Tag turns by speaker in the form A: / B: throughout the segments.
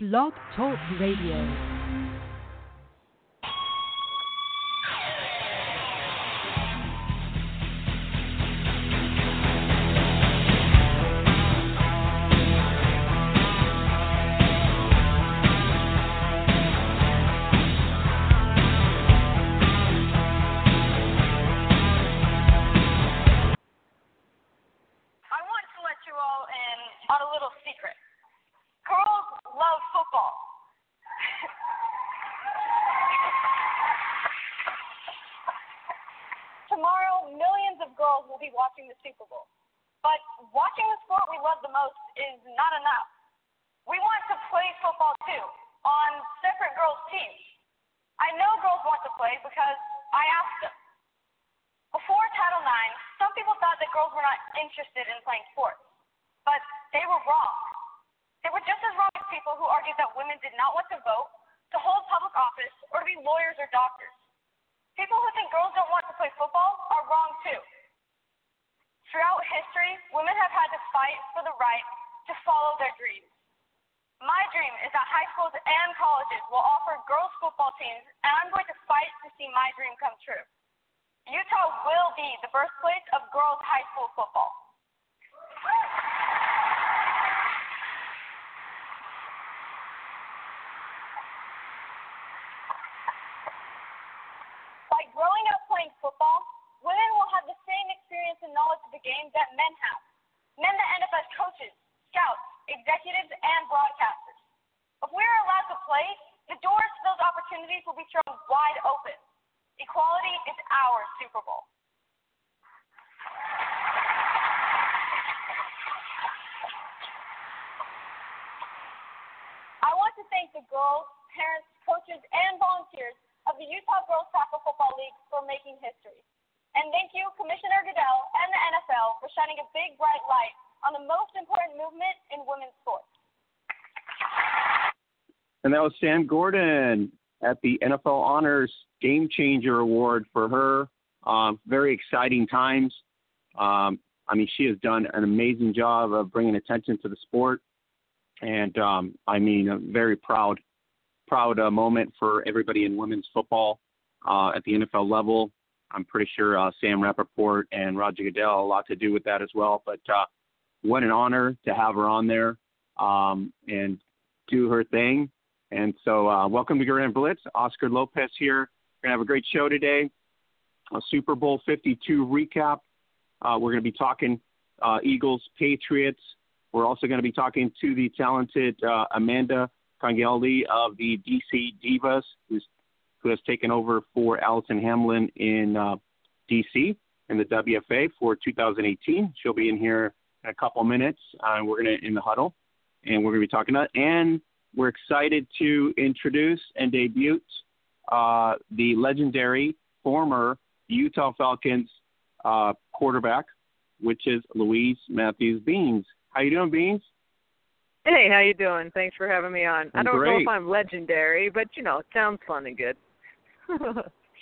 A: Blog Talk Radio.
B: Super Bowl. But watching the sport we love the most is not enough. We want to play football too, on separate girls' teams. I know girls want to play because I asked them. Before Title IX, some people thought that girls were not interested in playing sports. But they were wrong. They were just as wrong as people who argued that women did not want to vote, to hold public office, or to be lawyers or doctors. People who think girls don't want to play football are wrong too. Throughout history, women have had to fight for the right to follow their dreams. My dream is that high schools and colleges will offer girls football teams, and I'm going to fight to see my dream come true. Utah will be the birthplace of girls high school football. By growing up playing football, women will have the same experience and knowledge of the game that men have. Men that end up as coaches, scouts, executives, and broadcasters. If we are allowed to play, the doors to those opportunities will be thrown wide open. Equality is our Super Bowl. I want to thank the girls, parents, coaches, and volunteers of the Utah Girls Tackle Football League for making history. And thank you, Commissioner Goodell and the NFL for shining a big bright light on the most important movement in women's sports.
C: And that was Sam Gordon at the NFL Honors Game Changer Award for her. Um, very exciting times. Um, I mean, she has done an amazing job of bringing attention to the sport, and um, I mean, a very proud, proud uh, moment for everybody in women's football uh, at the NFL level. I'm pretty sure uh, Sam Rapoport and Roger Goodell a lot to do with that as well. But uh, what an honor to have her on there um, and do her thing. And so, uh, welcome to Grand Blitz. Oscar Lopez here. We're going to have a great show today. A Super Bowl 52 recap. Uh, we're going to be talking uh, Eagles, Patriots. We're also going to be talking to the talented uh, Amanda Congialdi of the DC Divas, who has taken over for Allison Hamlin in uh, DC in the WFA for 2018. She'll be in here in a couple minutes. Uh, we're going to in the huddle, and we're going to be talking about and we're excited to introduce and debut uh, the legendary former Utah Falconz uh, quarterback, which is Louise Matthews Beans. How you doing, Beans?
D: Hey, how you doing? Thanks for having me on. I
C: I'm
D: don't know if I'm legendary, but you know, it sounds fun and good.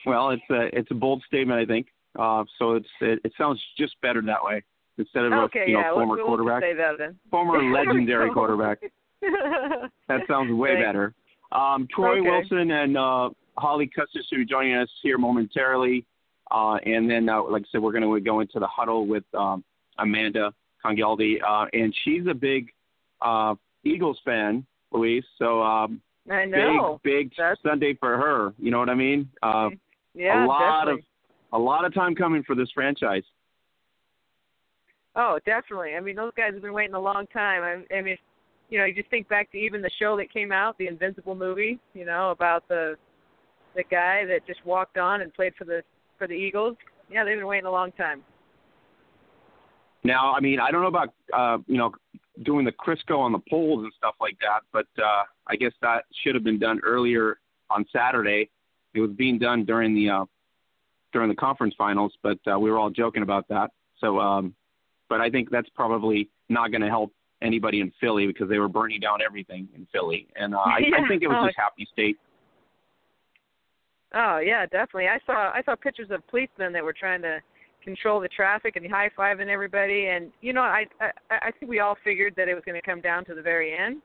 C: Well, it's a it's a bold statement, I think. Uh, so it's it, it sounds just better that way instead of
D: okay,
C: a you know
D: yeah,
C: former
D: we'll, we'll
C: quarterback,
D: Say that then.
C: former legendary quarterback. That sounds way
D: Thanks.
C: better. Um, Troy
D: Okay.
C: Wilson and uh, Holly Custis will be joining us here momentarily. Uh, and then, uh, like I said, we're going to go into the huddle with um, Amanda Congialdi. Uh, and she's a big uh, Eagles fan, Louise. So um,
D: I know.
C: big, big
D: That's-
C: Sunday for her. You know what I mean? Uh,
D: yeah,
C: a lot
D: definitely.
C: of a lot of time coming for this franchise.
D: Oh, definitely. I mean, those guys have been waiting a long time. I, I mean, you know, you just think back to even the show that came out, the Invincible movie. You know, about the the guy that just walked on and played for the for the Eagles. Yeah, they've been waiting a long time.
C: Now, I mean, I don't know about uh, you know doing the Crisco on the poles and stuff like that, but uh, I guess that should have been done earlier on Saturday. It was being done during the uh, during the conference finals, but uh, we were all joking about that. So, um, but I think that's probably not going to help anybody in Philly because they were burning down everything in Philly, and uh, I, I think it was
D: Oh.
C: just happy state.
D: Oh yeah, definitely. I saw I saw pictures of policemen that were trying to control the traffic and high fiving everybody. And you know, I, I I think we all figured that it was going to come down to the very end,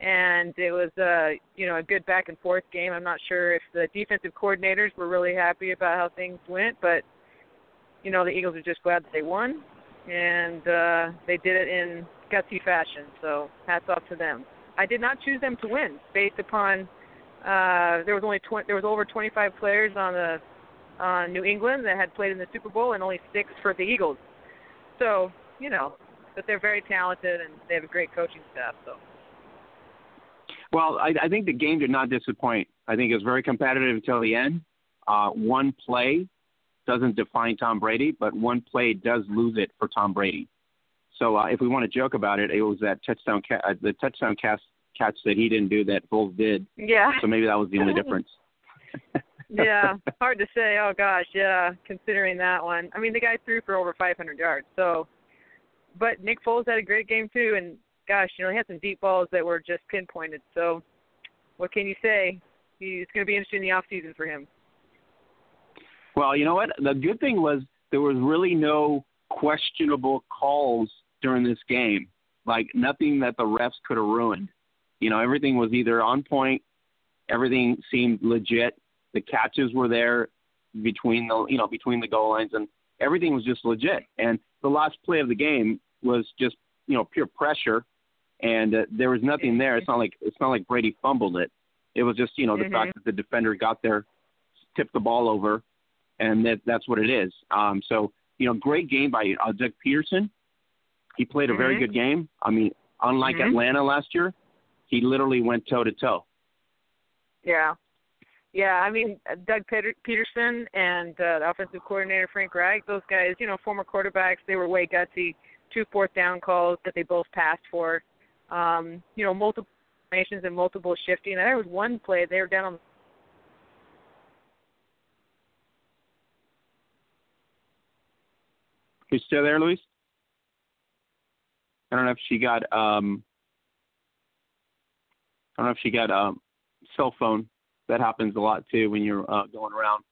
D: and it was uh you know a good back and forth game. I'm not sure if the defensive coordinators were really happy about how things went, but you know the Eagles are just glad that they won, and uh they did it in gutsy fashion. So hats off to them. I did not choose them to win based upon uh there was only 20, there was over 25 players on the on New England that had played in the Super Bowl and only six for the Eagles. So you know, but they're very talented and they have a great coaching staff. So.
C: Well, I, I think the game did not disappoint. I think it was very competitive until the end. Uh, one play doesn't define Tom Brady, but one play does lose it for Tom Brady. So uh, if we want to joke about it, it was that touchdown, ca- uh, the touchdown cast catch that he didn't do that Foles did.
D: Yeah.
C: So maybe that was the only difference.
D: yeah, hard to say. Oh gosh, yeah. Considering that one, I mean, the guy threw for over 500 yards. So, but Nick Foles had a great game too, and gosh, you know, he had some deep balls that were just pinpointed. So, what can you say? It's going to be interesting in the off season for him.
C: Well, you know what? The good thing was there was really no questionable calls during this game. Like nothing that the refs could have ruined. You know, everything was either on point, everything seemed legit. The catches were there between the you know between the goal lines, and everything was just legit. And the last play of the game was just you know pure pressure, and uh, there was nothing there. It's not like it's not like Brady fumbled it. It was just you know the
D: mm-hmm.
C: fact that the defender got there, tipped the ball over, and that that's what it is. Um, so you know, great game by uh, Doug Pederson. He played a
D: mm-hmm.
C: very good game. I mean, unlike
D: mm-hmm.
C: Atlanta last year, he literally went toe to toe.
D: Yeah, yeah. I mean, Doug Pederson and uh, the offensive coordinator Frank Reich, those guys, you know, former quarterbacks, they were way gutsy. Two fourth down calls that they both passed for. Um, you know, multiple formations and multiple shifting. And there was one play they were down on
C: You still there, Louise? I don't know if she got um I don't know if she got a um, cell phone. That happens a lot too when you're uh, going around.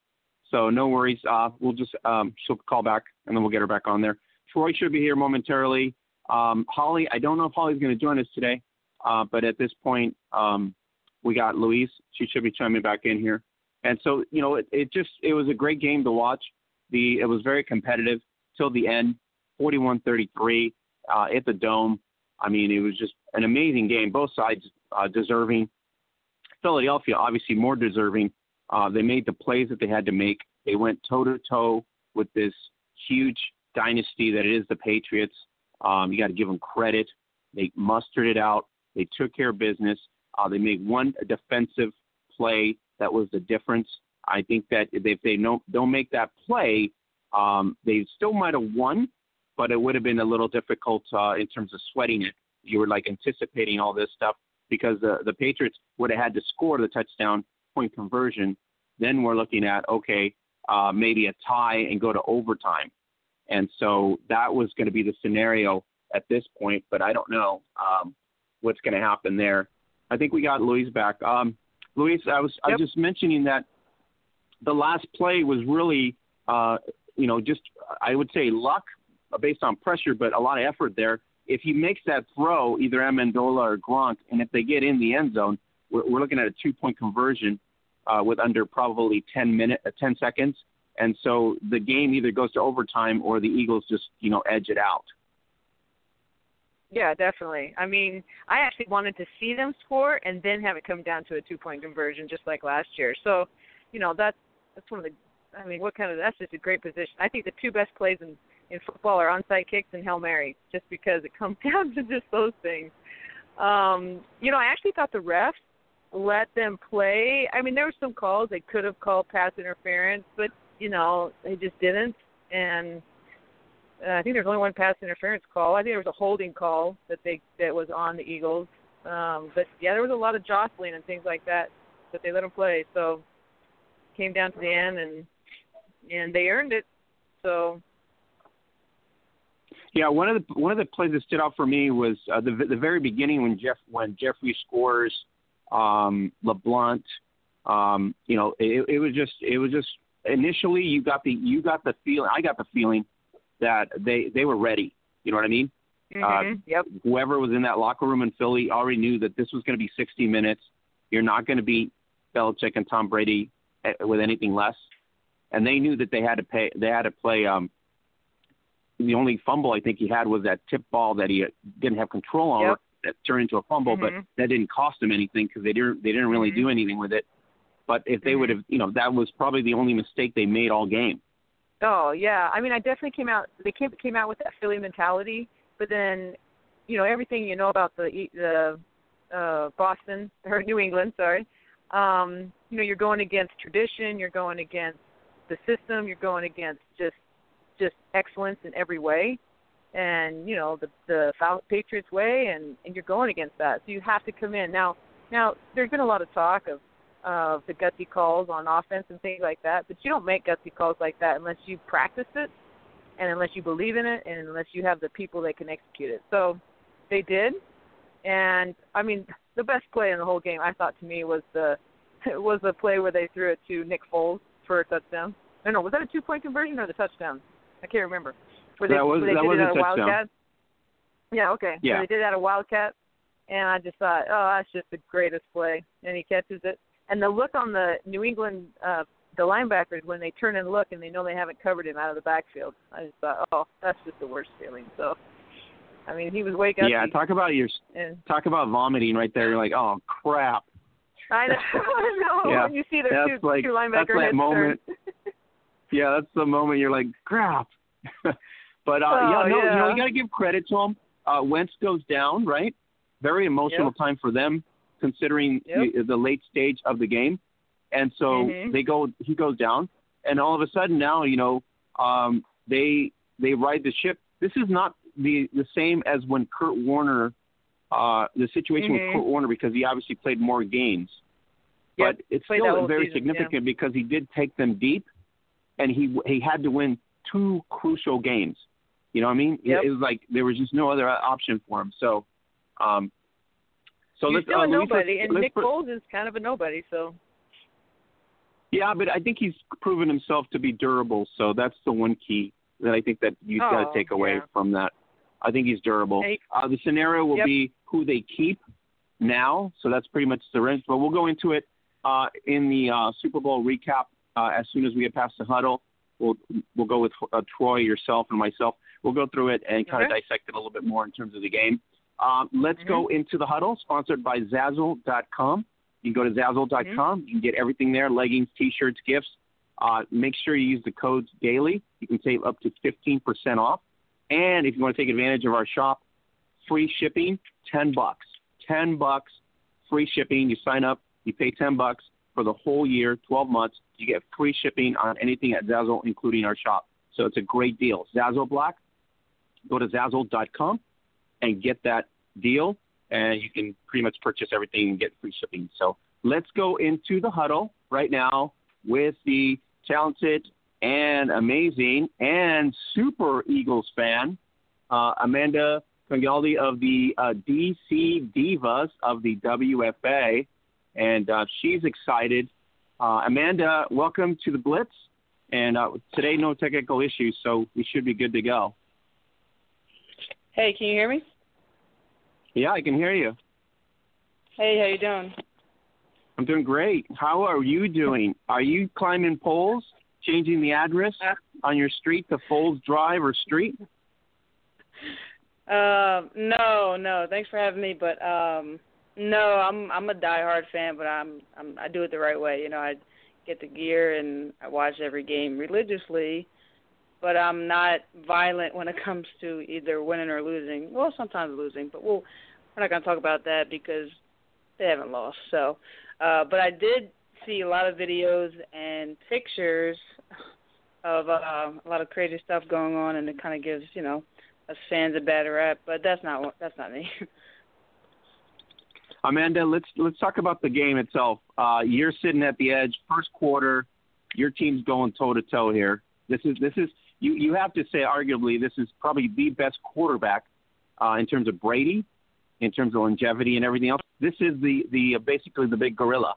C: So no worries. Uh, we'll just um, she'll call back and then we'll get her back on there. Troy should be here momentarily. Um, Holly, I don't know if Holly's going to join us today, uh, but at this point, um, we got Louise. She should be chiming back in here. And so, you know, it, it just it was a great game to watch. The it was very competitive till the end, 41-33 uh, at the Dome. I mean, it was just an amazing game. Both sides uh, deserving. Philadelphia, obviously, more deserving. Uh, they made the plays that they had to make. They went toe to toe with this huge dynasty that is the Patriots. Um, you got to give them credit. They mustered it out. They took care of business. Uh, they made one defensive play that was the difference. I think that if they don't don't make that play, um, they still might have won, but it would have been a little difficult uh, in terms of sweating it. You were like anticipating all this stuff because the the Patriots would have had to score the touchdown point conversion. Then we're looking at okay, uh, maybe a tie and go to overtime, and so that was going to be the scenario at this point. But I don't know um, what's going to happen there. I think we got Louise back. Um, Louise, I was yep. I was just mentioning that the last play was really uh, you know, just I would say luck based on pressure, but a lot of effort there. If he makes that throw, either Amendola or Gronk, and if they get in the end zone, we're, we're looking at a two-point conversion uh, with under probably 10 minute, uh, 10 seconds, and so the game either goes to overtime or the Eagles just you know edge it out.
D: Yeah, definitely. I mean, I actually wanted to see them score and then have it come down to a two-point conversion, just like last year. So, you know, that's that's one of the I mean, what kind of that's just a great position. I think the two best plays in in football are onside kicks and hail mary, just because it comes down to just those things. Um, you know, I actually thought the refs let them play. I mean, there were some calls they could have called pass interference, but you know, they just didn't. And uh, I think there's only one pass interference call. I think there was a holding call that they that was on the Eagles. Um, but yeah, there was a lot of jostling and things like that that they let them play. So came down to the end, and and they earned it. So.
C: Yeah, one of the one of the plays that stood out for me was uh, the the very beginning when Jeff when Jeffery scores um, LeBlanc. Um, you know, it, it was just it was just initially you got the you got the feeling I got the feeling that they they were ready. You know what I mean?
D: Mm-hmm. yep.
C: Whoever was in that locker room in Philly already knew that this was going to be 60 minutes. You're not going to beat Belichick and Tom Brady eh, with anything less, and they knew that they had to pay. They had to play. Um, the only fumble I think he had was that tip ball that he didn't have control over
D: Yep.
C: that turned into a fumble,
D: Mhm.
C: but that didn't cost him anything because they didn't they didn't really
D: Mhm.
C: do anything with it. But if they
D: Mhm.
C: would have, you know, that was probably the only mistake they made all game.
D: Oh yeah, I mean, I definitely came out. They came came out with that Philly mentality, but then, you know, everything you know about the the uh Boston or New England, sorry. Um, you know, you're going against tradition. You're going against the system. You're going against just just excellence in every way, and you know the the Patriots way, and and you're going against that. So you have to come in now. Now, there's been a lot of talk of of the gutsy calls on offense and things like that, but you don't make gutsy calls like that unless you practice it and unless you believe in it and unless you have the people that can execute it. So they did. And I mean, the best play in the whole game I thought to me was the was the play where they threw it to Nick Foles for a touchdown. No, no, was that a two point conversion or the touchdown? I can't remember. Where they,
C: That was-
D: they
C: that was a touchdown.
D: wildcat. Yeah, okay.
C: Yeah.
D: So they did it at a wildcat and I just thought, oh, that's just the greatest play. And he catches it. And the look on the New England, uh, the linebackers when they turn and look and they know they haven't covered him out of the backfield. I just thought, oh, that's just the worst feeling. So, I mean, he was way gutsy.
C: Yeah, talk about your
D: and
C: talk about vomiting right there. You're like, oh crap.
D: I know, I know
C: Yeah,
D: when you see their
C: that's
D: two,
C: like-
D: two linebacker
C: that's that moment. Yeah, that's the moment you're like, crap. but uh,
D: Oh,
C: yeah, no, you know, you got to give credit to him. Uh, Wentz goes down, right? Very emotional
D: Yep.
C: time for them, considering
D: Yep.
C: the, the late stage of the game. And so
D: Mhm.
C: they go, he goes down, and all of a sudden now, you know, um, they they ride the ship. This is not the the same as when Kurt Warner, uh, the situation
D: Mhm.
C: with Kurt Warner because he obviously played more games.
D: Yep,
C: But it's still very
D: season,
C: significant because he did take them deep, and he he had to win two crucial games. You know what I mean? It-
D: Yep.
C: It, was like there was just no other option for him. So, um, so
D: He's
C: let's
D: still
C: uh,
D: a nobody,
C: let's-
D: and
C: let's
D: Nick
C: put-
D: Foles is kind of a nobody. So
C: Yeah, but I think he's proven himself to be durable. So that's the one key that I think that you've got
D: Oh,
C: to take away
D: yeah.
C: from that. I think he's durable.
D: Hey.
C: Uh, the scenario will
D: Yep.
C: be who they keep now. So that's pretty much the rest. But we'll go into it uh, in the uh, Super Bowl recap uh, as soon as we get past the huddle. We'll we'll go with uh, Troy, yourself, and myself. We'll go through it and kind of dissect it a little bit more in terms of the game. Um, let's go into the huddle, sponsored by Zazzle.com. You can go to Zazzle.com. You can get everything there: leggings, T-shirts, gifts. Uh, make sure you use the codes daily. You can save up to 15% off. And if you want to take advantage of our shop, free shipping, 10 bucks. 10 bucks, free shipping. You sign up, you pay 10 bucks for the whole year, 12 months. You get free shipping on anything at Zazzle, including our shop. So it's a great deal. Zazzle Black, go to Zazzle.com and get that deal, and you can pretty much purchase everything and get free shipping. So let's go into the huddle right now with the talented and amazing and super Eagles fan, uh, Amanda Congialdi of the uh, DC Divas of the WFA, and uh, she's excited. Uh, Amanda, welcome to the Blitz. And uh, today, no technical issues, so we should be good to go.
E: Hey, can you hear me?
C: Yeah, I can hear you.
E: Hey, how you doing?
C: I'm doing great. How are you doing? Are you climbing poles, changing the address
E: Uh.
C: on your street to Foles Drive or Street?
E: Um, no, no. Thanks for having me, but um, no, I'm I'm a diehard fan, but I'm I'm I do it the right way. You know, I get the gear and I watch every game religiously, but I'm not violent when it comes to either winning or losing. Well, sometimes losing, but we'll we're not gonna talk about that because they haven't lost. So, uh, but I did see a lot of videos and pictures of uh, a lot of crazy stuff going on, and it kind of gives you know us fans a bad rap. But that's not that's not me.
C: Amanda, let's let's talk about the game itself. Uh, you're sitting at the edge, first quarter. Your team's going toe to toe here. This is this is you you have to say arguably this is probably the best quarterback uh, in terms of Brady, in terms of longevity and everything else. This is the the uh, basically the big gorilla.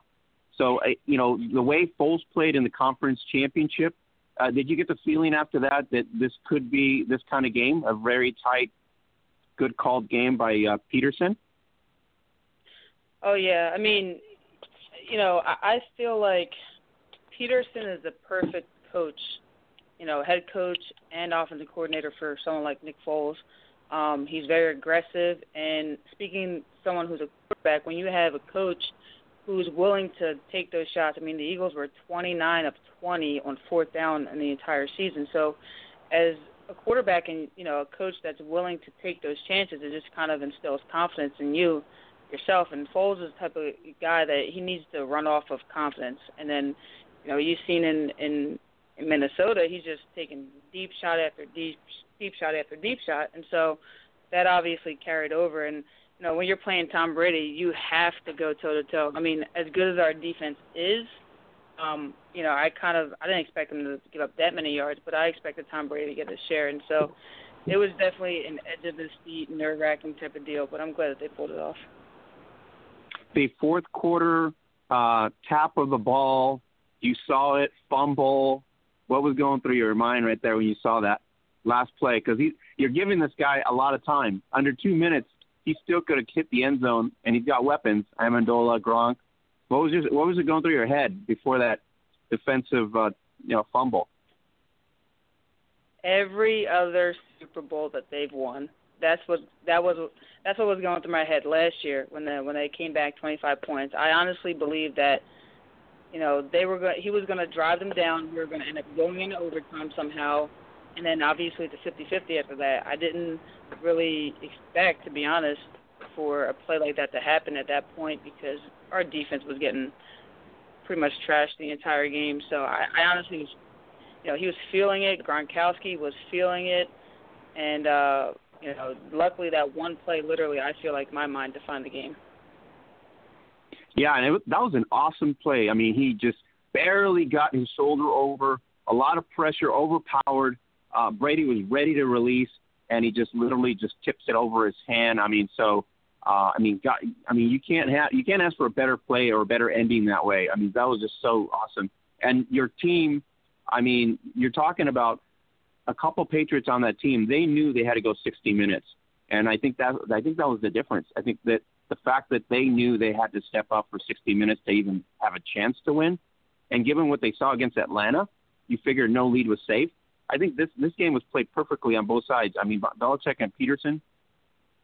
C: So uh, you know the way Foles played in the conference championship. Uh, did you get the feeling after that that this could be this kind of game, a very tight, good called game by uh, Pederson.
E: Oh yeah, I mean, you know, I, I feel like Pederson is the perfect coach, you know, head coach and offensive coordinator for someone like Nick Foles. Um, he's very aggressive, and speaking someone who's a quarterback, when you have a coach who's willing to take those shots. I mean, the Eagles were 29 of 20 on fourth down in the entire season. So, as a quarterback and you know a coach that's willing to take those chances, it just kind of instills confidence in you yourself. And Foles is the type of guy that he needs to run off of confidence. And then, you know, you've seen in in, in Minnesota, he's just taking deep shot after deep deep shot after deep shot, and so that obviously carried over and you know, when you're playing Tom Brady, you have to go toe to toe. I mean, as good as our defense is, um, you know, I kind of I didn't expect them to give up that many yards, but I expected Tom Brady to get a share, and so it was definitely an edge of the seat, nerve wracking type of deal. But I'm glad that they pulled it off.
C: The fourth quarter uh, tap of the ball, you saw it fumble. What was going through your mind right there when you saw that last play? Because you're giving this guy a lot of time. Under two minutes, he still could have hit the end zone, and he's got weapons. Amendola, Gronk. What was just, what was it going through your head before that defensive uh, you know fumble?
E: Every other Super Bowl that they've won, that's what that was that's what was going through my head last year when the when they came back 25 points. I honestly believe that you know they were going he was going to drive them down. We were going to end up going into overtime somehow and then obviously the 50-50 after that. I didn't really expect, to be honest, for a play like that to happen at that point because our defense was getting pretty much trashed the entire game. So I, I honestly was, you know, he was feeling it. Gronkowski was feeling it, and uh, you know, luckily that one play, literally, I feel like my mind defined the game.
C: Yeah, and it, that was an awesome play. I mean, he just barely got his shoulder over, a lot of pressure, overpowered, uh, Brady was ready to release, and he just literally just tips it over his hand. I mean, so uh, I mean, God, I mean, you can't have you can't ask for a better play or a better ending that way. I mean, that was just so awesome. And your team, I mean, you're talking about a couple Patriots on that team. They knew they had to go 60 minutes, and I think that I think that was the difference. I think that the fact that they knew they had to step up for 60 minutes to even have a chance to win, and given what they saw against Atlanta, you figured no lead was safe. I think this this game was played perfectly on both sides. I mean, Belichick and Pederson,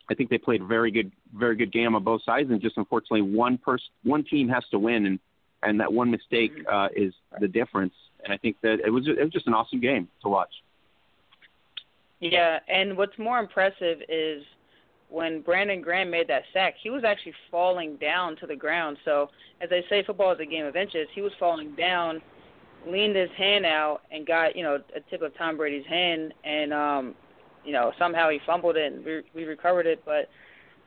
C: I think they played very good, very good game on both sides, and just unfortunately one person, one team has to win, and and that one mistake uh, is the difference. And I think that it was it was just an awesome game to watch.
E: Yeah, and what's more impressive is when Brandon Graham made that sack, he was actually falling down to the ground. So, as they say, football is a game of inches. He was falling down leaned his hand out and got you know a tip of Tom Brady's hand, and um, you know somehow he fumbled it and we, we recovered it. But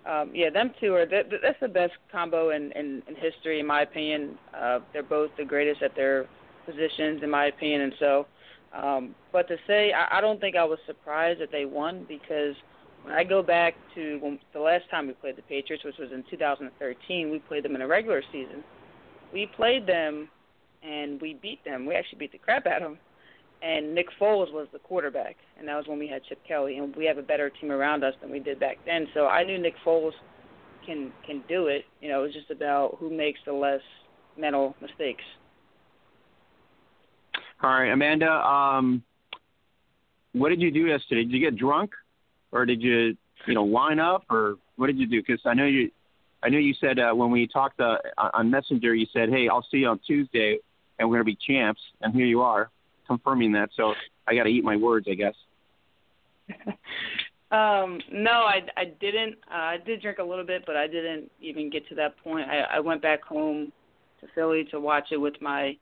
E: um, yeah, them two are that, that's the best combo in, in, in history, in my opinion. Uh, they're both the greatest at their positions, in my opinion, and so. Um, but to say, I, I don't think I was surprised that they won because when I go back to when, the last time we played the Patriots, which was in 2013, we played them in a regular season. We played them and we beat them. We actually beat the crap out of them. And Nick Foles was the quarterback, and that was when we had Chip Kelly, and we have a better team around us than we did back then. So I knew Nick Foles can can do it. You know, it was just about who makes the less mental mistakes.
C: All right, Amanda. Um, what did you do yesterday? Did you get drunk, or did you, you know, line up, or what did you do? Because I know you, I know you said uh, when we talked uh, on Messenger, you said, "Hey, I'll see you on Tuesday." and we're to be champs. And here you are confirming that. So I got to eat my words, I guess.
E: um, no, I I didn't. Uh, I did drink a little bit, but I didn't even get to that point. I, I went back home to Philly to watch it with my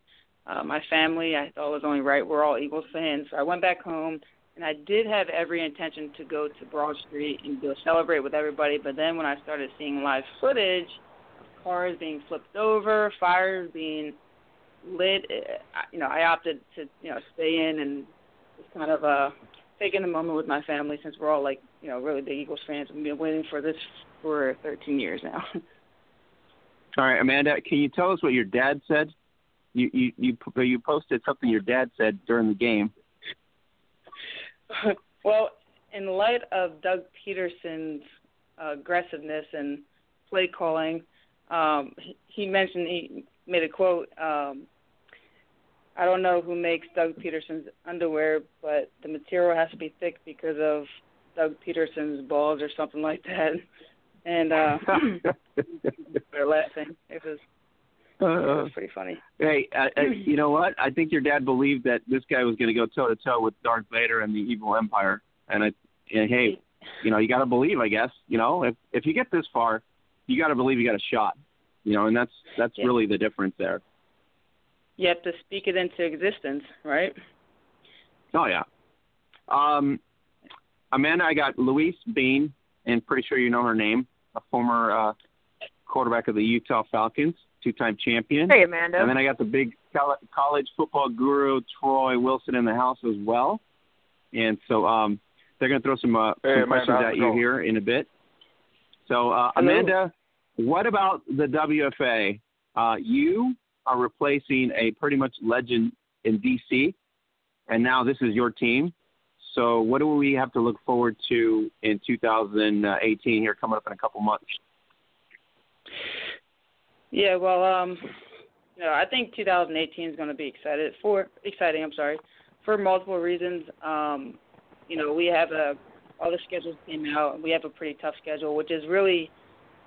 E: uh, my family. I thought it was only right. We're all Eagles fans, so I went back home. And I did have every intention to go to Broad Street and go celebrate with everybody. But then when I started seeing live footage of cars being flipped over, fires being lit, uh, you know, I opted to you know stay in and just kind of uh take in the moment with my family since we're all like you know really big Eagles fans. We've been waiting for this for 13 years now.
C: all right, Amanda, can you tell us what your dad said? You you you you posted something your dad said during the game.
E: well, in light of Doug Pederson's uh, aggressiveness and play calling, um, he, mentioned he made a quote. Um, I don't know who makes Doug Pederson's underwear, but the material has to be thick because of Doug Pederson's balls or something like that. And uh they're laughing. It was, was pretty funny.
C: Hey, uh, uh, you know what? I think your dad believed that this guy was going to go toe to toe with Darth Vader and the evil Empire. And I, and hey, you know, you got to believe. I guess you know, if if you get this far, you got to believe you got a shot. You know, and that's that's
E: Yeah.
C: really the difference there.
E: You have to speak it into existence, right?
C: Oh yeah. Um, Amanda, I got Louise Bean, and pretty sure you know her name, a former uh, quarterback of the Utah Falconz, two-time champion.
D: Hey, Amanda.
C: And then I got the big college football guru Troy Wilson in the house as well. And so um, they're going to throw some, uh,
F: Hey,
C: some
F: Amanda,
C: questions at you
F: going?
C: here in a bit. So uh, Amanda, what about the WFA? Uh, you are replacing a pretty much legend in DC, and now this is your team. So what do we have to look forward to in 2018 here coming up in a couple months?
E: Yeah, well, um, you know, I think 2018 is going to be excited for exciting. I'm sorry, for multiple reasons. Um, you know, we have a all the schedules came out. We have a pretty tough schedule, which is really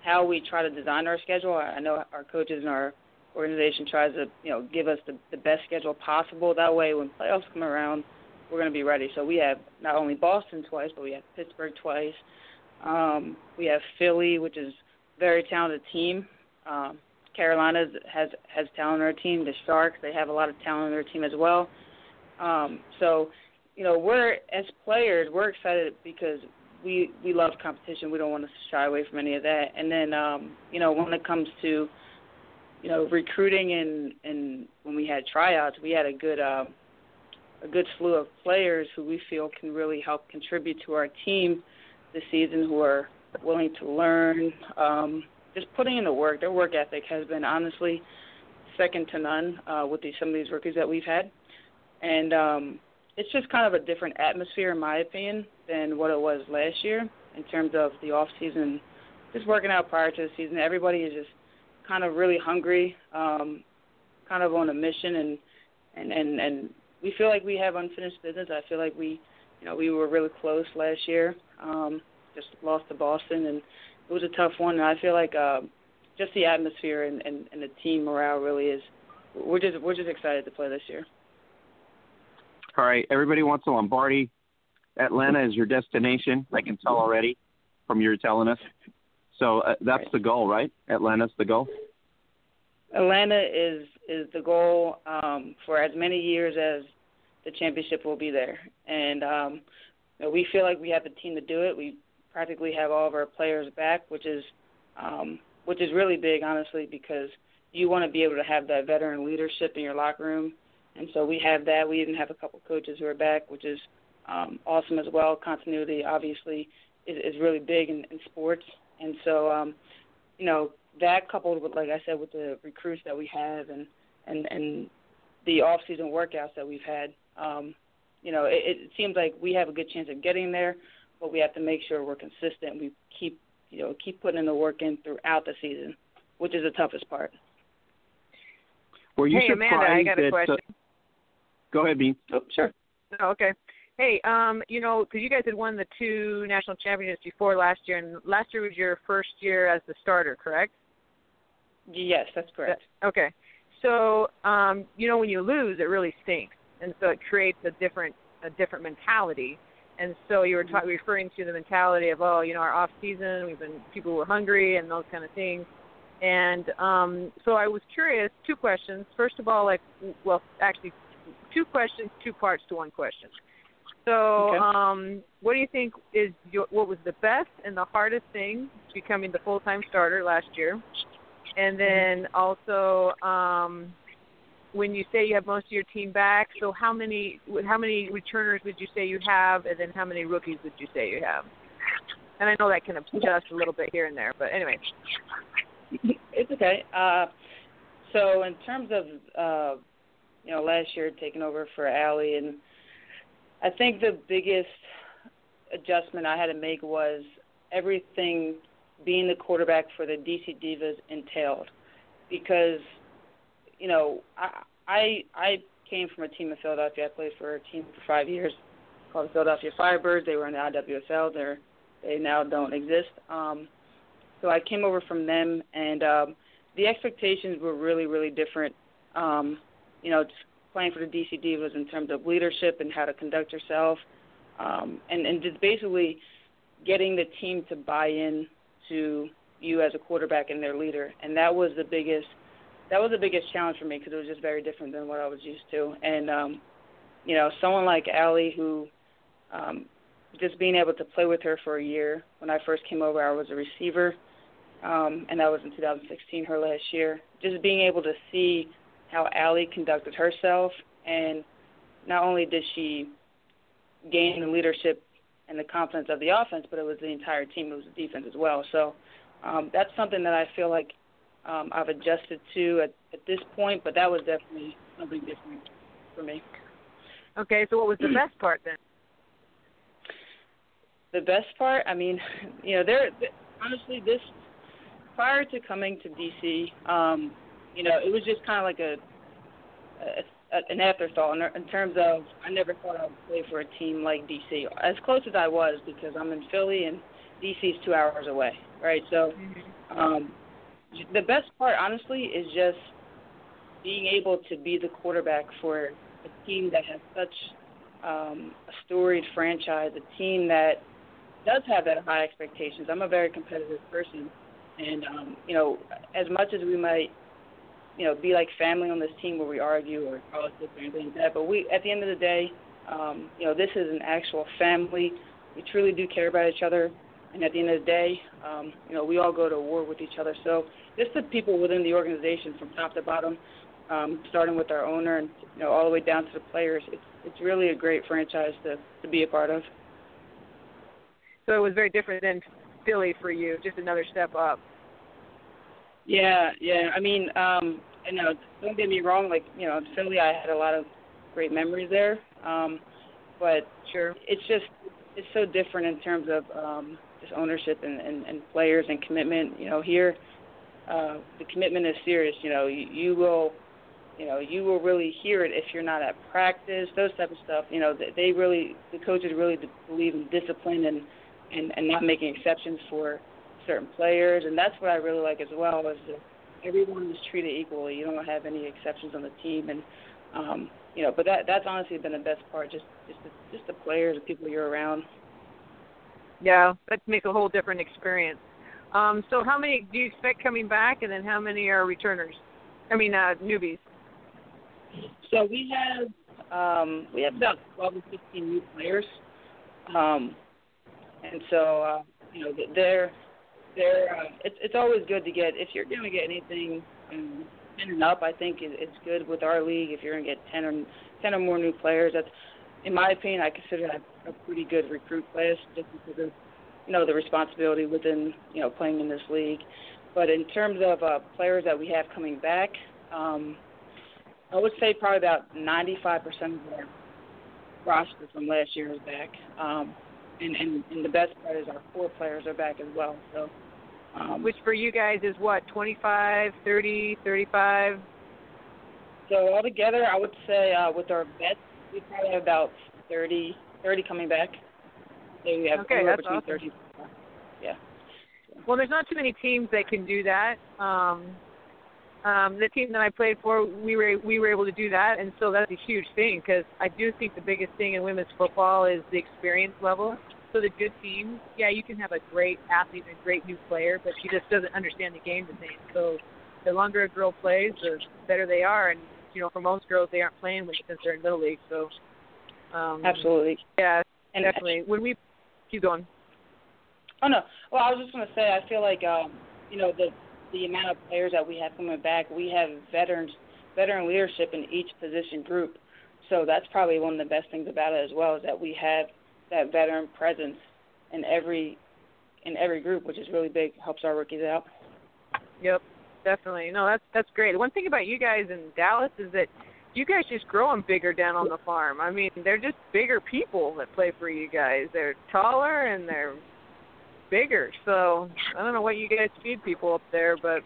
E: how we try to design our schedule. I I know our coaches and our organization tries to you know give us the, the best schedule possible. That way, when playoffs come around, we're going to be ready. So we have not only Boston twice, but we have Pittsburgh twice. Um, we have Philly, which is a very talented team. Um, Carolina has has talent on their team. The Sharks, they have a lot of talent on their team as well. Um, so, you know, we're as players, we're excited because we we love competition. We don't want to shy away from any of that. And then, um, you know, when it comes to you know recruiting and and when we had tryouts, we had a good um, a good slew of players who we feel can really help contribute to our team this season who are willing to learn, um, just putting in the work. Their work ethic has been honestly second to none uh, with these, some of these rookies that we've had, and um, it's just kind of a different atmosphere, in my opinion, than what it was last year in terms of the off season, just working out prior to the season. Everybody is just kind of really hungry, um, kind of on a mission, and and and and we feel like we have unfinished business. I feel like we, you know, we were really close last year. Um, just lost to Boston, and it was a tough one. And I feel like uh, just the atmosphere and, and, and the team morale really is. We're just we're just excited to play this year.
C: All right, everybody wants a Lombardi. Atlanta is your destination. I can tell already from your telling us. So uh, that's
E: Right.
C: the goal, right? Atlanta's the goal.
E: Atlanta is is the goal um, for as many years as the championship will be there, and um, you know, we feel like we have the team to do it. We practically have all of our players back, which is um, which is really big, honestly, because you want to be able to have that veteran leadership in your locker room, and so we have that. We even have a couple coaches who are back, which is um, awesome as well. Continuity, obviously, is, is really big in, in sports, and so um, you know that coupled with, like I said, with the recruits that we have and and and the off-season workouts that we've had, um, you know, it, it seems like we have a good chance of getting there, but we have to make sure we're consistent. We keep, you know, keep putting in the work in throughout the season, which is the toughest part.
C: Were you
D: hey, Amanda, I got a
C: that?
D: question.
C: Uh, go ahead, Bean.
E: Oh, sure.
D: Oh, okay. Hey, um, you know, because you guys had won the two national championships before last year, and last year was your first year as the starter, correct?
E: Yes, that's correct.
D: Okay. So, um, you know, when you lose, it really stinks, and so it creates a different a different mentality. And so you were ta- referring to the mentality of, oh, you know, our off season, we've been people were hungry and those kind of things. And um, so I was curious. Two questions. First of all, like, well, actually, two questions, two parts to one question. So,
E: Okay.
D: um, what do you think is your, what was the best and the hardest thing becoming the full time starter last year? And then also, um, when you say you have most of your team back, so how many how many returners would you say you have, and then how many rookies would you say you have? And I know that can adjust a little bit here and there, but anyway.
E: it's okay. Uh, so in terms of uh, you know last year taking over for Allie, and I think the biggest adjustment I had to make was everything being the quarterback for the DC Divas entailed, because you know I I I came from a team in Philadelphia. I played for a team for five years called the Philadelphia Firebirds. They were in the IWSL. They're they now don't exist. Um, so I came over from them, and um, the expectations were really really different. Um, you know, playing for the DC Divas in terms of leadership and how to conduct yourself, um, and and just basically getting the team to buy in to you as a quarterback and their leader, and that was the biggest that was the biggest challenge for me because it was just very different than what I was used to. And um, you know, someone like Allie, who um, just being able to play with her for a year. When I first came over, I was a receiver, um, and that was in 2016, her last year. Just being able to see how Allie conducted herself, and not only did she gain the leadership and the confidence of the offense, but it was the entire team. It was the defense as well. So um, that's something that I feel like um, I've adjusted to at, at this point. But that was definitely something different for me.
D: Okay, so what was the best part then?
E: The best part, I mean, you know, there. Honestly, this prior to coming to DC, um, you know, it was just kind of like a, a, an afterthought in, in terms of I never thought I'd play for a team like DC. As close as I was because I'm in Philly and DC's two hours away, right? So, um, the best part, honestly, is just being able to be the quarterback for a team that has such um, a storied franchise, a team that does have that high expectations. I'm a very competitive person, and um, you know, as much as we might, you know, be like family on this team where we argue or politics or anything like that, but we, at the end of the day, um, you know, this is an actual family. We truly do care about each other, and at the end of the day, um, you know, we all go to war with each other. So just the people within the organization, from top to bottom, um, starting with our owner and you know all the way down to the players, it's it's really a great franchise to to be a part of.
D: So it was very different than Philly for you, just another step up.
E: Yeah, yeah. I mean, um, you know, don't get me wrong. Like, you know, Philly, I had a lot of great memories there. Um, but
D: sure,
E: it's just it's so different in terms of um, just ownership and, and, and players and commitment. You know, here uh, the commitment is serious. You know, you, you will, you know, you will really hear it if you're not at practice. Those type of stuff. You know, they, really the coaches really believe in discipline and and and not making exceptions for certain players, and that's what I really like as well is that everyone is treated equally. You don't have any exceptions on the team, and um, you know, but that that's honestly been the best part. Just just the, just the players, the people you're around.
D: Yeah, that makes a whole different experience. Um, so, how many do you expect coming back, and then how many are returners? I mean, uh, newbies.
E: So we have um, we have about 12 to 15 new players. Um, and so uh, you know they're they're uh, it's it's always good to get if you're going to get anything um, ten and up. I think it, it's good with our league if you're going to get ten or ten or more new players. That's in my opinion, I consider that a pretty good recruit class just because of you know the responsibility within you know playing in this league. But in terms of uh, players that we have coming back, um, I would say probably about 95% of our roster from last year is back. Um, and, and and the best part is our core players are back as well. So, um,
D: which for you guys is what 25, 30, 35.
E: So altogether, I would say uh, with our vets, we probably have about 30, 30 coming back. So we have
D: okay, that's
E: between
D: awesome.
E: 30. Yeah.
D: Well, there's not too many teams that can do that. Um, um, the team that I played for, we were we were able to do that, and so that's a huge thing because I do think the biggest thing in women's football is the experience level. So the good teams, yeah, you can have a great athlete and a great new player, but she just doesn't understand the game the same. So the longer a girl plays, the better they are, and you know, for most girls, they aren't playing since they're in middle league. So um,
E: absolutely,
D: yeah,
E: and
D: definitely. When we keep going.
E: Oh no, well, I was just going to say, I feel like um, you know the the amount of players that we have coming back, we have veterans, veteran leadership in each position group. So that's probably one of the best things about it as well is that we have that veteran presence in every in every group, which is really big. Helps our rookies out.
D: Yep, definitely. No, that's that's great. One thing about you guys in Dallas is that you guys just grow them bigger down on the farm. I mean, they're just bigger people that play for you guys. They're taller and they're bigger. So I don't know what you guys feed people up there, but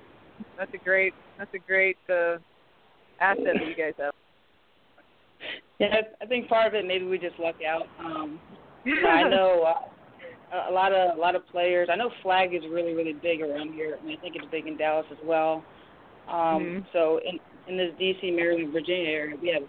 D: that's a great that's a great uh, asset that you guys have.
E: Yeah, I think part of it maybe we just luck out. Um, I know uh, a lot of a lot of players. I know flag is really really big around here, and I think it's big in Dallas as well. Um,
D: mm-hmm.
E: So in in this D.C., Maryland, Virginia area, we have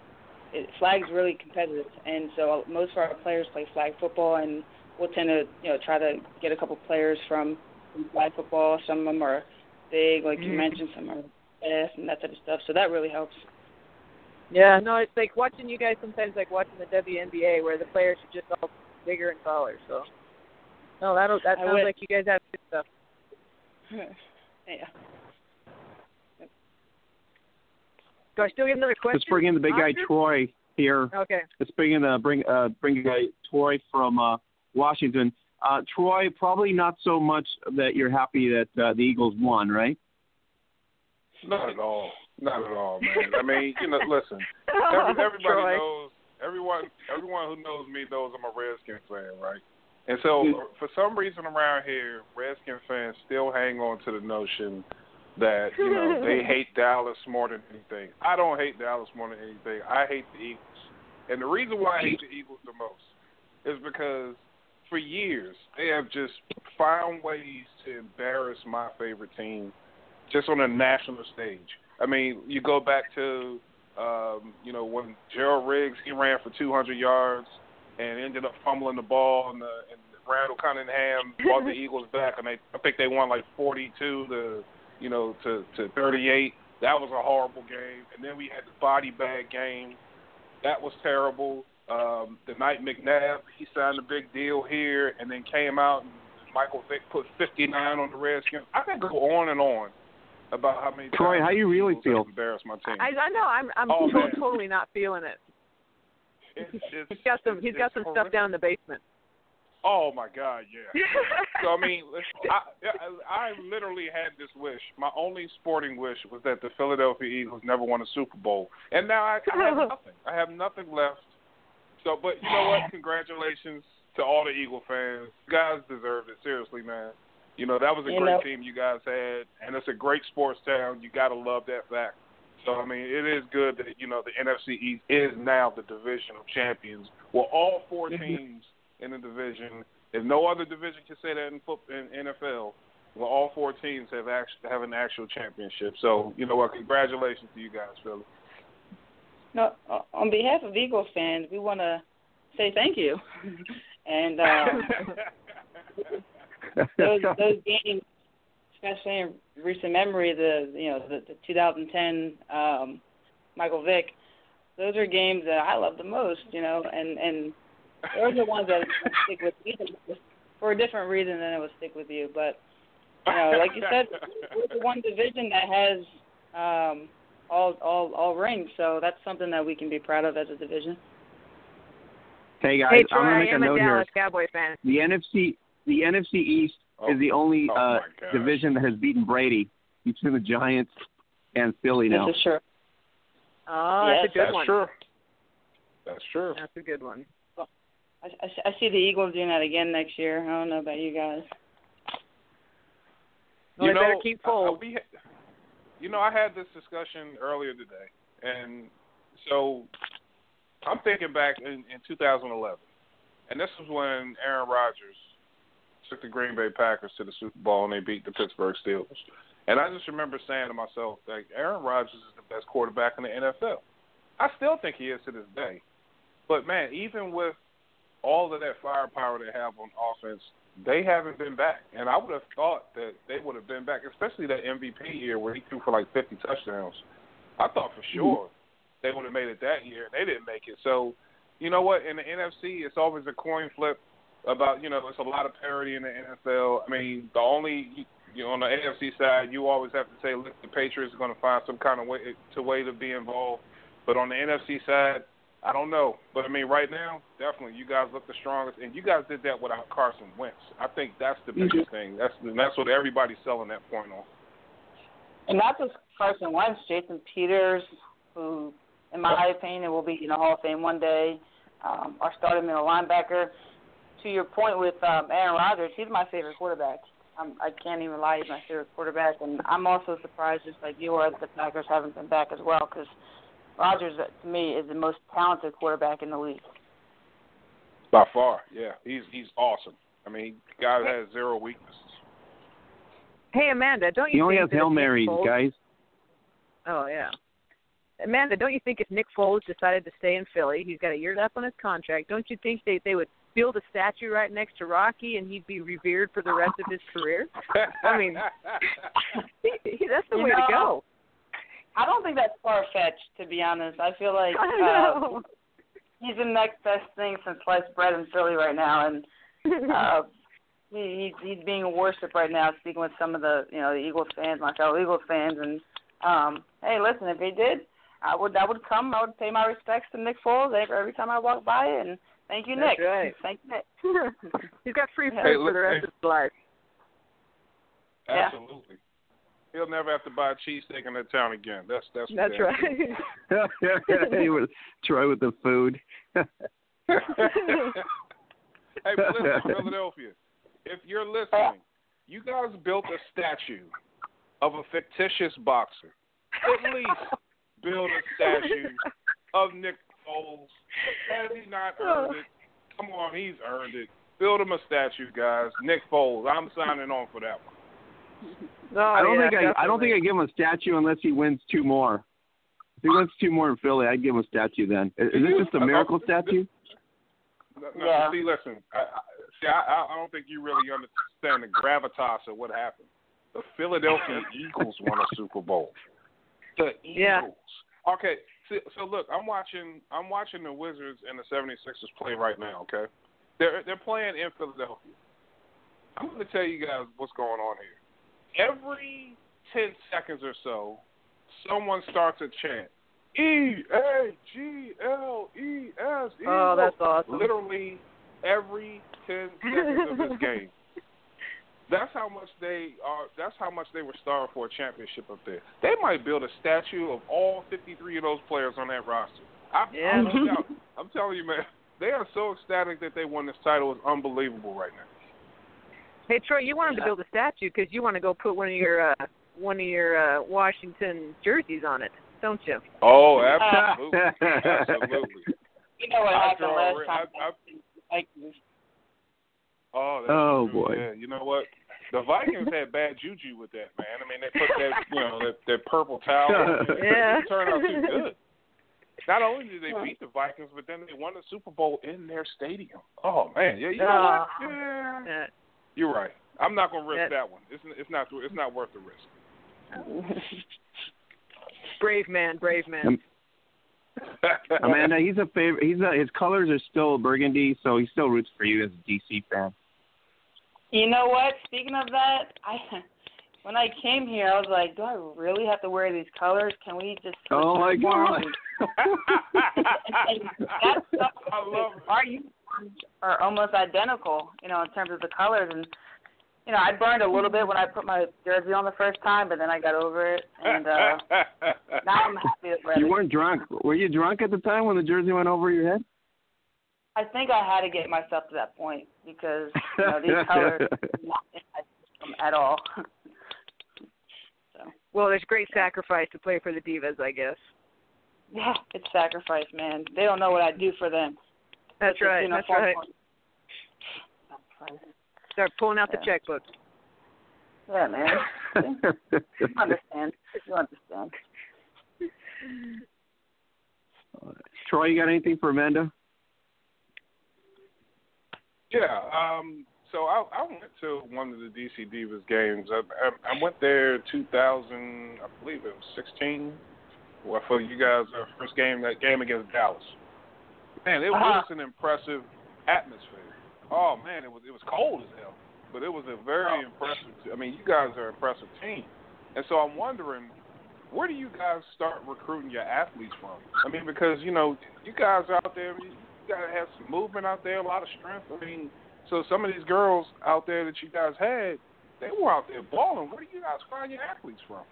E: it, flag's really competitive, and so most of our players play flag football, and we'll tend to you know try to get a couple players from, from flag football. Some of them are big, like
D: mm-hmm.
E: you mentioned, some are fast and that type of stuff. So that really helps.
D: Yeah, no, it's like watching you guys sometimes like watching the WNBA where the players are just all bigger and taller. So, no, that'll that sounds like you guys have good stuff.
E: yeah.
D: Do I still get another question?
C: Let's bring in the big guy Troy here.
D: Okay.
C: Let's bring in the bring uh bring a guy Troy from uh Washington. Uh Troy, probably not so much that you're happy that uh, the Eagles won, right?
F: Not at all. Not at all, man. I mean, you know, listen. Every, everybody
D: Troy.
F: knows. Everyone, everyone who knows me knows I'm a Redskins fan, right? And so, for some reason around here, Redskins fans still hang on to the notion that you know they hate Dallas more than anything. I don't hate Dallas more than anything. I hate the Eagles, and the reason why I hate the Eagles the most is because for years they have just found ways to embarrass my favorite team, just on a national stage. I mean, you go back to um, you know when Gerald Riggs he ran for 200 yards and ended up fumbling the ball, and, the, and Randall Cunningham brought the Eagles back, and they I think they won like 42 to you know, to to 38. That was a horrible game. And then we had the body bag game. That was terrible. Um, the night McNabb he signed a big deal here, and then came out and Michael Vick put 59 on the Redskins. I could go on and on about how many.
C: Troy,
F: times
C: how you really feel?
F: Embarrass my team.
D: I, I know. I'm I'm
F: Oh,
D: to- totally not feeling it.
F: It's, it's,
D: He's got some. He's got some
F: horrific.
D: stuff down in the basement.
F: Oh my God, yeah. so I mean, I, I I literally had this wish. My only sporting wish was that the Philadelphia Eagles never won a Super Bowl, and now I, I have nothing. I have nothing left. So, but you know what? Congratulations to all the Eagle fans. You guys deserved it. Seriously, man. You know that was a
E: You
F: great
E: know-
F: team you guys had, and it's a great sports town. You got to love that fact. So I mean, it is good that you know the NFC East is now the division of champions. Well, all four mm-hmm. teams in the division. If no other division can say that in foot in NFL, well, all four teams have actually have an actual championship. So you know what? Congratulations to you guys, Philly.
E: No, uh, on behalf of Eagles fans, we want to say thank you. and um, those those games, especially in recent memory, the you know the, the 2010 um, Michael Vick, those are games that I love the most. You know, and and those are the ones that stick with me for a different reason than it would stick with you. But you know, like you said, we're the one division that has um, all all all rings, so that's something that we can be proud of as a division.
C: Hey guys,
D: hey, Troy,
C: I'm gonna make a
D: am a
C: note
D: Dallas
C: here.
D: Cowboy fan.
C: The NFC the NFC East
F: Oh,
C: is the only
F: oh
C: uh division that has beaten Brady between the Giants and Philly now.
E: This is true.
D: Oh,
E: Yes.
D: that's a good
F: That's
D: one.
F: true. That's true.
D: That's a good one.
E: I, I, I see the Eagles doing that again next year. I don't know about you guys.
D: Well,
F: you
D: they
F: know,
D: better keep
F: I- I-
D: Foles.
F: we you know, I had this discussion earlier today, and so I'm thinking back in, in 2011, and this was when Aaron Rodgers took the Green Bay Packers to the Super Bowl and they beat the Pittsburgh Steelers. And I just remember saying to myself, like, Aaron Rodgers is the best quarterback in the NFL. I still think he is to this day. But man, even with all of that firepower they have on offense, they haven't been back. And I would have thought that they would have been back, especially that MVP year where he threw for like 50 touchdowns. I thought for mm-hmm. sure they would have made it that year. They didn't make it. So, you know what? In the NFC, it's always a coin flip about, you know, it's a lot of parity in the NFL. I mean, the only, you know, on the AFC side, you always have to say, look, the Patriots are going to find some kind of way to way to be involved. But on the NFC side, I don't know. But I mean, right now, definitely, you guys look the strongest, and you guys did that without Carson Wentz. I think that's the biggest thing. That's that's what everybody's selling that point on.
E: And not just Carson Wentz, Jason Peters, who in my opinion, will be in the Hall of Fame one day. Um, our starting middle linebacker. To your point with um, Aaron Rodgers, he's my favorite quarterback. I'm, I can't even lie, he's my favorite quarterback, and I'm also surprised, just like you are, that the Packers haven't been back as well, because Rodgers, uh, to me, is the most talented quarterback in the league.
F: By far, yeah, he's he's awesome. I mean, guy has zero weaknesses.
D: Hey Amanda, don't you?
C: He only
D: think
C: has
D: that
C: hail marys,
D: Foles-
C: guys.
D: Oh yeah. Amanda, don't you think if Nick Foles decided to stay in Philly, he's got a year left on his contract, don't you think they they would build a statue right next to Rocky and he'd be revered for the rest of his career? I mean, he, he, that's the
E: You
D: way
E: know,
D: to go.
E: I don't think that's far fetched, to be honest. I feel like
D: I
E: uh, he's the next best thing since sliced bread in Philly right now, and uh, he, he's he's being worshipped right now. Speaking with some of the you know the Eagles fans, my fellow Eagles fans, and um, hey, listen, if he did, I would I would come. I would pay my respects to Nick Foles every, every time I walk by, and thank you,
D: That's
E: Nick.
D: right.
E: Thank you, Nick.
D: he's got free food
E: Hey,
D: for the rest of his life.
E: Yeah.
F: Absolutely. He'll never have to buy a cheesesteak in that town again. That's that's
D: That's right.
C: he was Troy with the food.
F: hey, but listen, Philadelphia, if you're listening, you guys built a statue of a fictitious boxer. At least build a statue of Nick Foles. Has he not earned it? Come on, he's earned it. Build him a statue, guys. Nick Foles. I'm signing on for that one.
D: No,
C: I don't
D: Oh, yeah,
C: think I, I don't think I
D: definitely.
C: give him a statue unless he wins two more. If he wins two more in Philly, I'd give him a statue then. Is, is this just a miracle oh, statue?
F: No, no,
E: Yeah.
F: See, listen. I, I, see, I, I don't think you really understand the gravitas of what happened. The Philadelphia Eagles won a Super Bowl. The
D: Yeah.
F: Eagles. Okay. See, so look, I'm watching. I'm watching the Wizards and the 76ers play right now. Okay. They're they're playing in Philadelphia. I'm going to tell you guys what's going on here. Every 10 seconds or so, someone starts a chant. E A G L E S.
D: Oh, that's awesome.
F: Literally every 10 seconds of this game. That's how much they are. That's how much they were starved for a championship up there. They might build a statue of all 53 of those players on that roster. I,
D: Yeah.
F: I'm, I'm telling you, man, they are so ecstatic that they won this title. It's unbelievable right now.
D: Hey Troy, you want him to build a statue because you want to go put one of your uh, one of your uh, Washington jerseys on it, don't you?
F: Oh, absolutely, absolutely.
E: You know what
F: I
E: happened last
F: re-
E: time?
F: I- I-
E: Like,
F: Oh, that's
C: Oh,
F: true.
C: boy.
F: Yeah, you know what? The Vikings had bad juju with that, man. I mean, they put that, you know, that, that purple towel. it.
D: Yeah.
F: It turned out too good. Not only did they beat the Vikings, but then they won the Super Bowl in their stadium. Oh man, yeah, you know
D: Oh.
F: what? Yeah,
D: Uh,
F: you're right. I'm not gonna risk
D: That-
F: that one. It's it's not it's not worth the risk.
D: brave man, brave man. Mm.
C: Amanda, he's a favorite. He's a, his colors are still burgundy, so he still roots for you as a DC fan.
E: You know what? Speaking of that, I when I came here, I was like, do I really have to wear these colors? Can we just? switch
C: Oh my
E: uniforms?"
C: God!
E: And that's stuff,
F: I love it.
E: our uniforms are almost identical, you know, in terms of the colors. And you know, I burned a little bit when I put my jersey on the first time, but then I got over it, and uh now I'm happy to wear
C: You weren't drunk. Were you drunk at the time when the jersey went over your head?
E: I think I had to get myself to that point because you know these colors are not in my system at all. so
D: Well, there's great sacrifice to play for the Divas, I guess.
E: yeah, it's sacrifice, man. They don't know what I do for them.
D: That's
E: It's a
D: right. That's
E: uniform.
D: right. Start pulling out the checkbook.
E: Yeah, man. You understand? You understand?
C: Troy, you got anything for Amanda?
F: Yeah. Um. So I I went to one of the DC Divas games. I I, I went there 2000. I believe it was 16. Well, for you guys, our first game that game against Dallas. Man, it was an impressive atmosphere. Oh man, it was it was cold as hell, but it was a very impressive. I mean, you guys are an impressive team, and so I'm wondering. Where do you guys start recruiting your athletes from? I mean, because you know you guys are out there, you gotta have some movement out there, a lot of strength. I mean, so some of these girls out there that you guys had, they were out there balling. Where do you guys find your athletes from?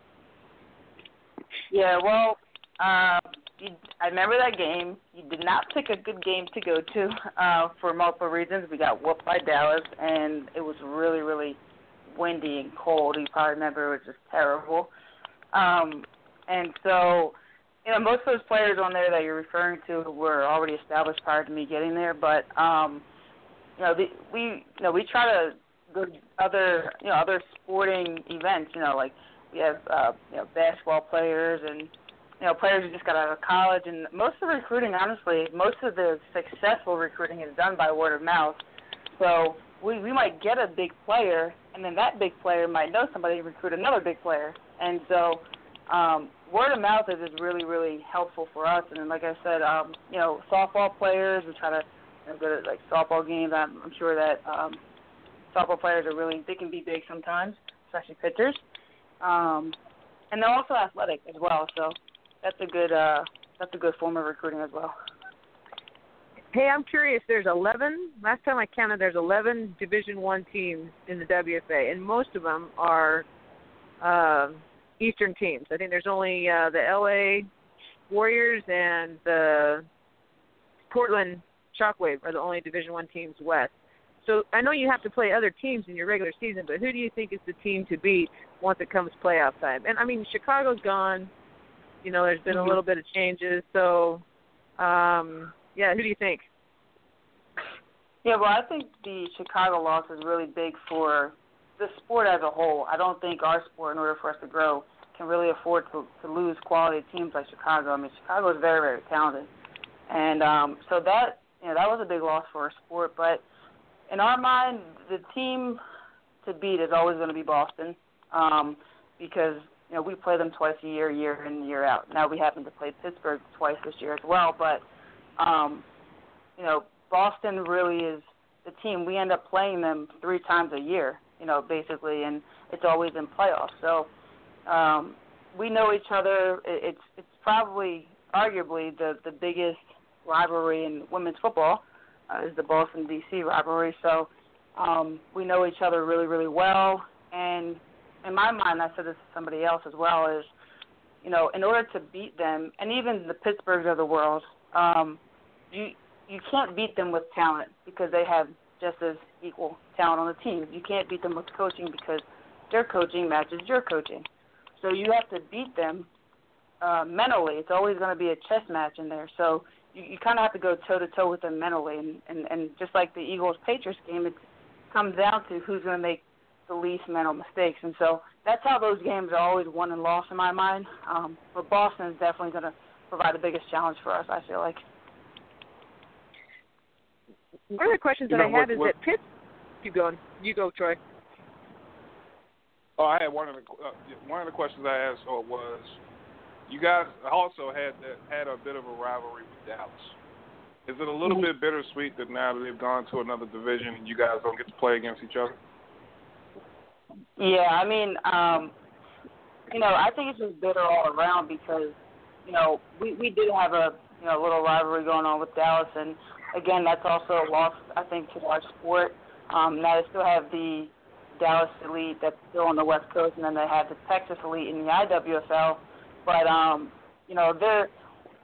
E: Yeah, well, uh, you- I remember that game. You did not pick a good game to go to uh, for multiple reasons. We got whooped by Dallas, and it was really, really windy and cold. You probably remember it was just terrible. Um, and so, you know, most of those players on there that you're referring to were already established prior to me getting there. But um, you know, the, we you know we try to go to other you know other sporting events. You know, like we have uh, you know basketball players and you know players who just got out of college. And most of the recruiting, honestly, most of the successful recruiting is done by word of mouth. So we we might get a big player, and then that big player might know somebody to recruit another big player. And so um, word of mouth is, is really really helpful for us. And then, like I said, um, you know, softball players we try to you know, go to like softball games. I'm, I'm sure that um, softball players are really they can be big sometimes, especially pitchers. Um, and they're also athletic as well, so that's a good uh, that's a good form of recruiting as well.
D: Hey, I'm curious. There's 11. Last time I counted, there's 11 Division One teams in the WFA, and most of them are uh, Eastern teams. I think there's only uh, the LA Warriors and the Portland Shockwave are the only Division One teams west. So I know you have to play other teams in your regular season, but who do you think is the team to beat once it comes playoff time? And I mean, Chicago's gone. You know, there's been
E: mm-hmm.
D: a little bit of changes. So, um, yeah, who do you think?
E: Yeah, well, I think the Chicago loss is really big for the sport as a whole. I don't think our sport, in order for us to grow, can really afford to, to lose quality teams like Chicago. I mean, Chicago is very, very talented, and um, so that you know that was a big loss for our sport. But in our mind, the team to beat is always going to be Boston um, because you know we play them twice a year, year in year out. Now we happen to play Pittsburgh twice this year as well, but um, you know Boston really is the team. We end up playing them three times a year, you know, basically, and it's always in playoffs. So um, we know each other. It's it's probably arguably the the biggest rivalry in women's football uh, is the Boston DC rivalry. So um, we know each other really really well, and in my mind, I said this to somebody else as well is, you know, in order to beat them, and even the Pittsburghs of the world, um, you you can't beat them with talent because they have just as equal talent on the team. You can't beat them with coaching because their coaching matches your coaching. So you have to beat them uh, mentally. It's always going to be a chess match in there. So you, you kind of have to go toe to toe with them mentally. And, and and just like the Eagles Patriots game, it comes down to who's going to make the least mental mistakes. And so that's how those games are always won and lost in my mind. Um, but Boston is definitely going to provide the biggest challenge for us. I feel like.
D: One of the questions
F: you
D: that
F: know,
D: I have
F: what,
D: is
F: what,
D: that Pitt. Keep going. You go, Troy.
F: Oh, I had one of the uh, one of the questions I asked uh, was, you guys also had that, had a bit of a rivalry with Dallas. Is it a little
E: mm-hmm.
F: bit bittersweet that now that they've gone to another division and you guys don't get to play against each other?
E: Yeah, I mean, um, you know, I think it's just bitter all around because, you know, we we did have a you know little rivalry going on with Dallas, and again, that's also a loss I think to our sport. Um, now they still have the Dallas Elite that's still on the West Coast, and then they have the Texas Elite in the IWFL. But um, you know, they're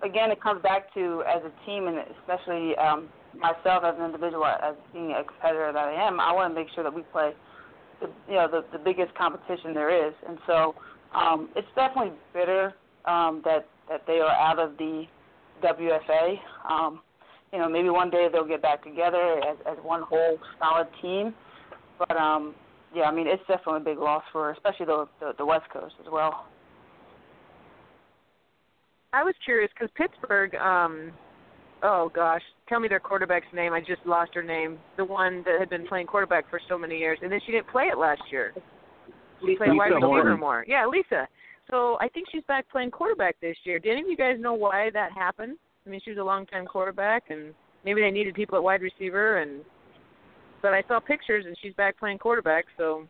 E: again, it comes back to as a team, and especially um, myself as an individual, as being a competitor that I am, I want to make sure that we play the you know the the biggest competition there is, and so um, it's definitely bitter um, that that they are out of the WFA. Um, you know, maybe one day they'll get back together as as one whole solid team. But um, yeah, I mean, it's definitely a big loss for especially the the, the West Coast as well.
D: I was curious because Pittsburgh. Um, oh gosh, tell me their quarterback's name. I just lost her name. The one that had been playing quarterback for so many years, and then she didn't play it last year. She played wide receiver
C: Horton.
D: more. Yeah, Lisa. So I think she's back playing quarterback this year. Do any of you guys know why that happened? I mean, she was a long time quarterback, and maybe they needed people at wide receiver. And but I saw pictures, and she's back playing quarterback. So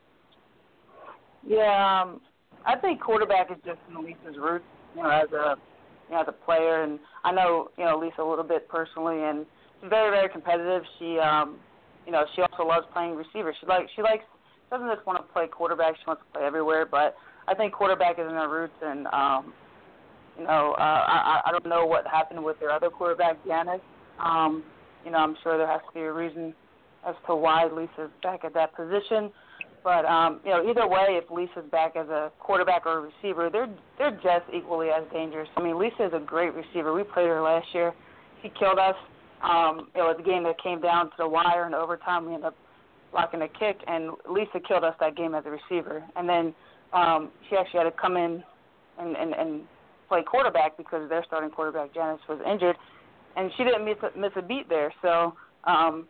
E: Yeah, um, I think quarterback is just in Lisa's roots, you know, as a you know, as a player, and I know you know Lisa a little bit personally, and she's very very competitive. She um, you know, she also loves playing receiver. She likes she likes doesn't just want to play quarterback. She wants to play everywhere, but I think quarterback is in her roots, and um, You know, uh, I I don't know what happened with their other quarterback, Janice. Um, you know, I'm sure there has to be a reason as to why Lisa's back at that position. But um, you know, either way, if Lisa's back as a quarterback or a receiver, they're they're just equally as dangerous. I mean, Lisa is a great receiver. We played her last year. She killed us. Um, it was a game that came down to the wire in overtime. We ended up blocking a kick, and Lisa killed us that game as a receiver. And then um, she actually had to come in and, and, and play quarterback because their starting quarterback Janice was injured, and she didn't miss a, miss a beat there. So um,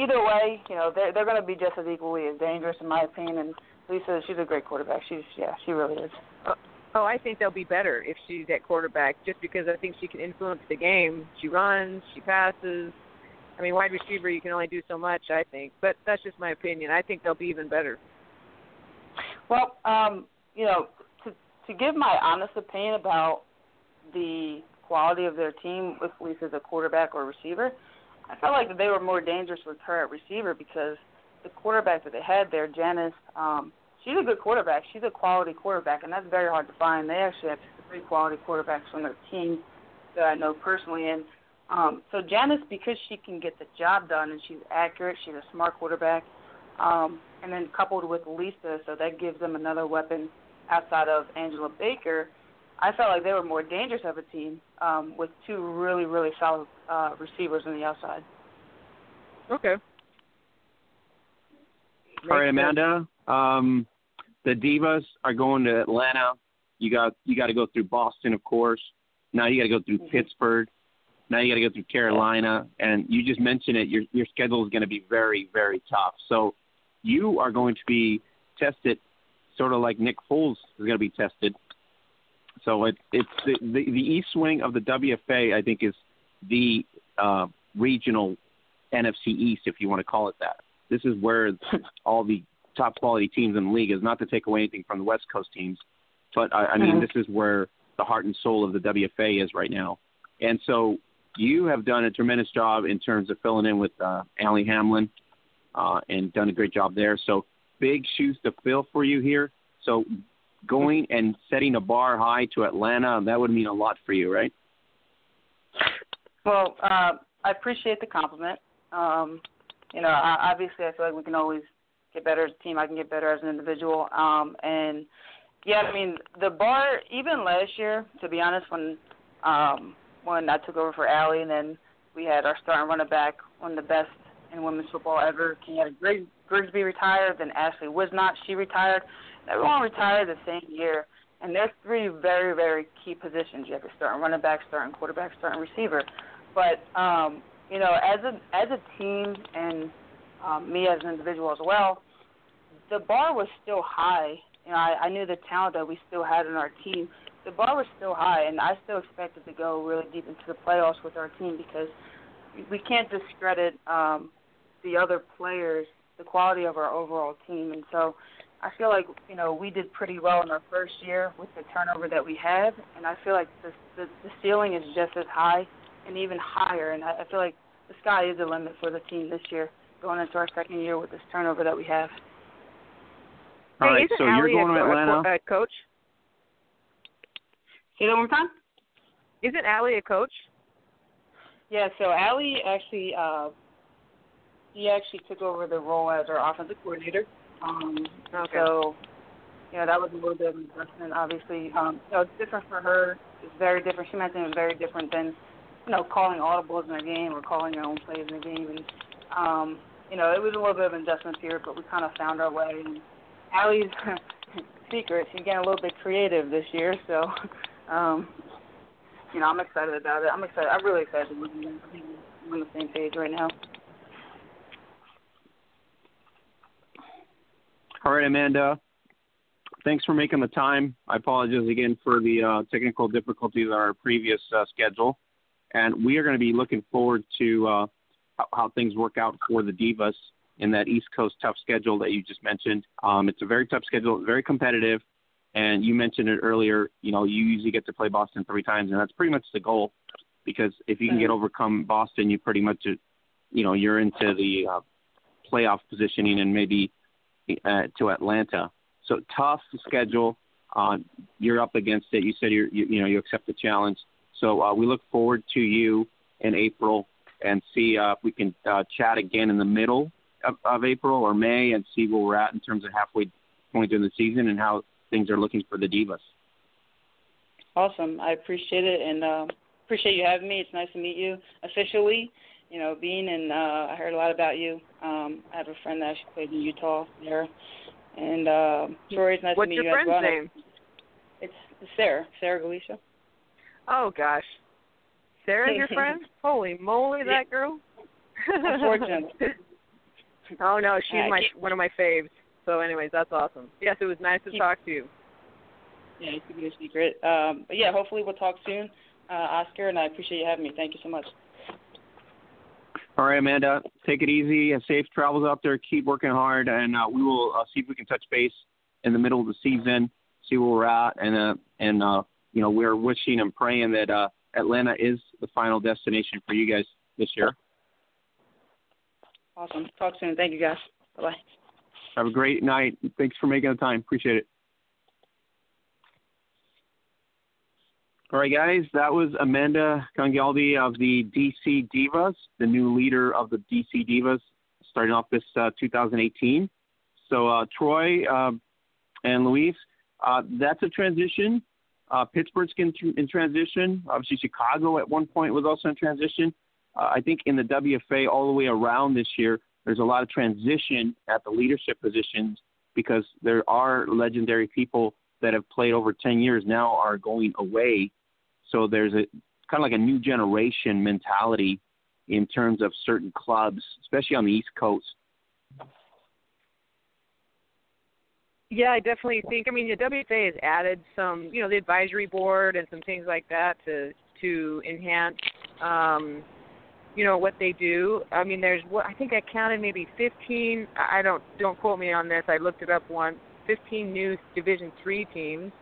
E: either way, you know they're they're going to be just as equally as dangerous in my opinion. And Lisa, she's a great quarterback. She's yeah, she really is.
D: Oh, I think they'll be better if she's at quarterback, just because I think she can influence the game. She runs, she passes. I mean, wide receiver, you can only do so much, I think. But that's just my opinion. I think they'll be even better.
E: Well, um, you know, to to give my honest opinion about the quality of their team with Lisa as a quarterback or receiver, I felt like that they were more dangerous with her at receiver because the quarterback that they had there, Janice, um, she's a good quarterback. She's a quality quarterback, and that's very hard to find. They actually have three quality quarterbacks on their team that I know personally. And um, so Janice, because she can get the job done and she's accurate, she's a smart quarterback. Um, and then coupled with Lisa, so that gives them another weapon outside of Angela Baker. I felt like they were more dangerous of a team um, with two really, really solid uh, receivers on the outside.
D: Okay.
C: All right, Amanda. Um, the Divas are going to Atlanta. You got you got to go through Boston, of course. Now you got to go through mm-hmm. Pittsburgh. Now you got to go through Carolina, and you just mentioned it. Your your schedule is going to be very very tough. So you are going to be tested, sort of like Nick Foles is going to be tested. So it, it's the, the the East Wing of the WFA. I think is the uh, regional NFC East, if you want to call it that. This is where all the top quality teams in the league is. Not to take away anything from the West Coast teams, but I, I mean mm-hmm. this is where the heart and soul of the WFA is right now. And so you have done a tremendous job in terms of filling in with uh, Allie Hamlin uh, and done a great job there. So big shoes to fill for you here. So going and setting a bar high to Atlanta, that would mean a lot for you, right?
E: Well, uh, I appreciate the compliment. Um, you know, I, obviously, I feel like we can always get better as a team. I can get better as an individual. Um, and yeah, I mean, the bar even last year, to be honest, when um, when I took over for Allie, and then we had our starting running back, one of the best in women's football ever. Greg Grigsby retired, then Ashley was not. she retired. Everyone retired the same year. And there's three very, very key positions. You have your starting running back, starting quarterback, starting receiver. But um, you know, as a as a team and um, me as an individual as well, the bar was still high. You know, I, I knew the talent that we still had in our team. The bar was still high, and I still expected to go really deep into the playoffs with our team because we can't discredit um, the other players, the quality of our overall team, and so I feel like you know we did pretty well in our first year with the turnover that we had, and I feel like the the, the ceiling is just as high and even higher, and I, I feel like the sky is the limit for the team this year going into our second year with this turnover that we have.
C: All
D: hey,
C: right, so
D: Allie
C: you're going
D: a,
C: to Atlanta.
D: A, a coach?
E: Say that one more time.
D: Isn't Allie a coach?
E: Yeah, so Allie actually uh he actually took over the role as our offensive coordinator. Um
D: okay.
E: so yeah, that was a little bit of an adjustment obviously. Um you know, it's different for her. It's very different. She mentioned it was very different than, you know, calling audibles in a game or calling your own plays in a game and um, you know, it was a little bit of an adjustment period, but we kind of found our way. And Allie's secret, she's getting a little bit creative this year, so um, you know, I'm excited about it. I'm excited. I'm really excited. We're on the same page right now.
C: All right, Amanda. Thanks for making the time. I apologize again for the uh, technical difficulties on our previous uh, schedule, and we are going to be looking forward to uh, how, how things work out for the Divas in that East Coast tough schedule that you just mentioned. Um, it's a very tough schedule, very competitive, and you mentioned it earlier. You know, you usually get to play Boston three times, and that's pretty much the goal. Because if you can get overcome Boston, you pretty much, you know, you're into the uh, playoff positioning and maybe uh, to Atlanta. So tough schedule. uh, you're up against it. You said you, you know you accept the challenge. So uh, we look forward to you in April and see uh, if we can uh, chat again in the middle of, of April or May and see where we're at in terms of halfway point in the season and how things are looking for the Divas.
E: Awesome. I appreciate it and uh, appreciate you having me. It's nice to meet you officially. You know, being and uh, I heard a lot about you. Um, I have a friend that actually played in Utah there, and uh, Troy, it's nice
D: What's
E: to meet
D: your
E: you
D: friend's
E: as well.
D: name?
E: It's Sarah, Sarah Galicia.
D: Oh gosh, Sarah's your friend? Holy moly, that girl!
E: Unfortunately.
D: oh no, she's my one of my faves. So, anyways, that's awesome. Yes, it was nice to talk to you.
E: Yeah, keep it a secret. Um, but yeah, hopefully we'll talk soon, uh, Oscar, and I appreciate you having me. Thank you so much.
C: All right, Amanda, take it easy. Have safe travels out there. Keep working hard, and uh, we will uh, see if we can touch base in the middle of the season, see where we're at, and uh, and uh, you know we're wishing and praying that uh, Atlanta is the final destination for you guys this year.
E: Awesome. Talk soon. Thank you, guys. Bye bye.
C: Have a great night. Thanks for making the time. Appreciate it. All right, guys, that was Amanda Congialdi of the DC Divas, the new leader of the DC Divas, starting off this uh, 2018. So, uh, Troy uh, and Louise, uh, that's a transition. Uh, Pittsburgh's in, in transition. Obviously, Chicago at one point was also in transition. Uh, I think in the WFA all the way around this year, there's a lot of transition at the leadership positions because there are legendary people that have played over 10 years now are going away. So there's a kind of like a new generation mentality in terms of certain clubs, especially on the East Coast.
D: Yeah, I definitely think. I mean, the WFA has added some, you know, the advisory board and some things like that to to enhance, um, you know, what they do. I mean, there's what I think I counted maybe 15. I don't don't quote me on this. I looked it up once. 15 new Division three teams.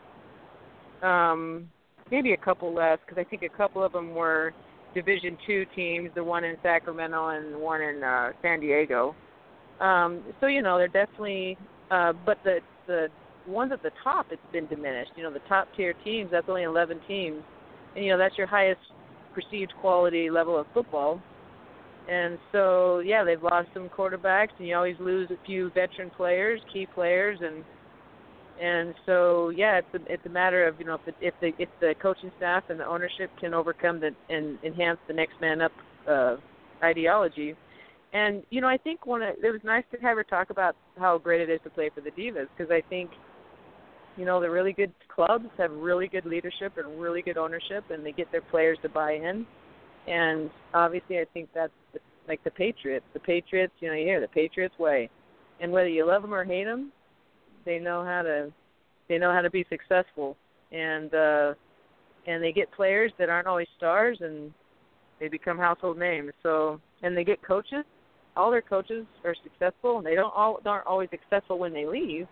D: Um, maybe a couple less because I think a couple of them were Division two teams, the one in Sacramento and the one in uh, San Diego. Um, so you know, they're definitely. Uh, but the the ones at the top, it's been diminished. You know, the top tier teams, that's only 11 teams, and you know that's your highest perceived quality level of football. And so, yeah, they've lost some quarterbacks, and you always lose a few veteran players, key players, and and so, yeah, it's a, it's a matter of you know if the, if the if the coaching staff and the ownership can overcome the and enhance the next man up uh, ideology. And you know, I think one of, it was nice to have her talk about how great it is to play for the Divas because I think, you know, the really good clubs have really good leadership and really good ownership, and they get their players to buy in. And obviously, I think that's like the Patriots. The Patriots, you know, you hear the Patriots way, and whether you love them or hate them, they know how to they know how to be successful, and uh, and they get players that aren't always stars, and they become household names. So and they get coaches all their coaches are successful, and they don't all aren't always successful when they leave.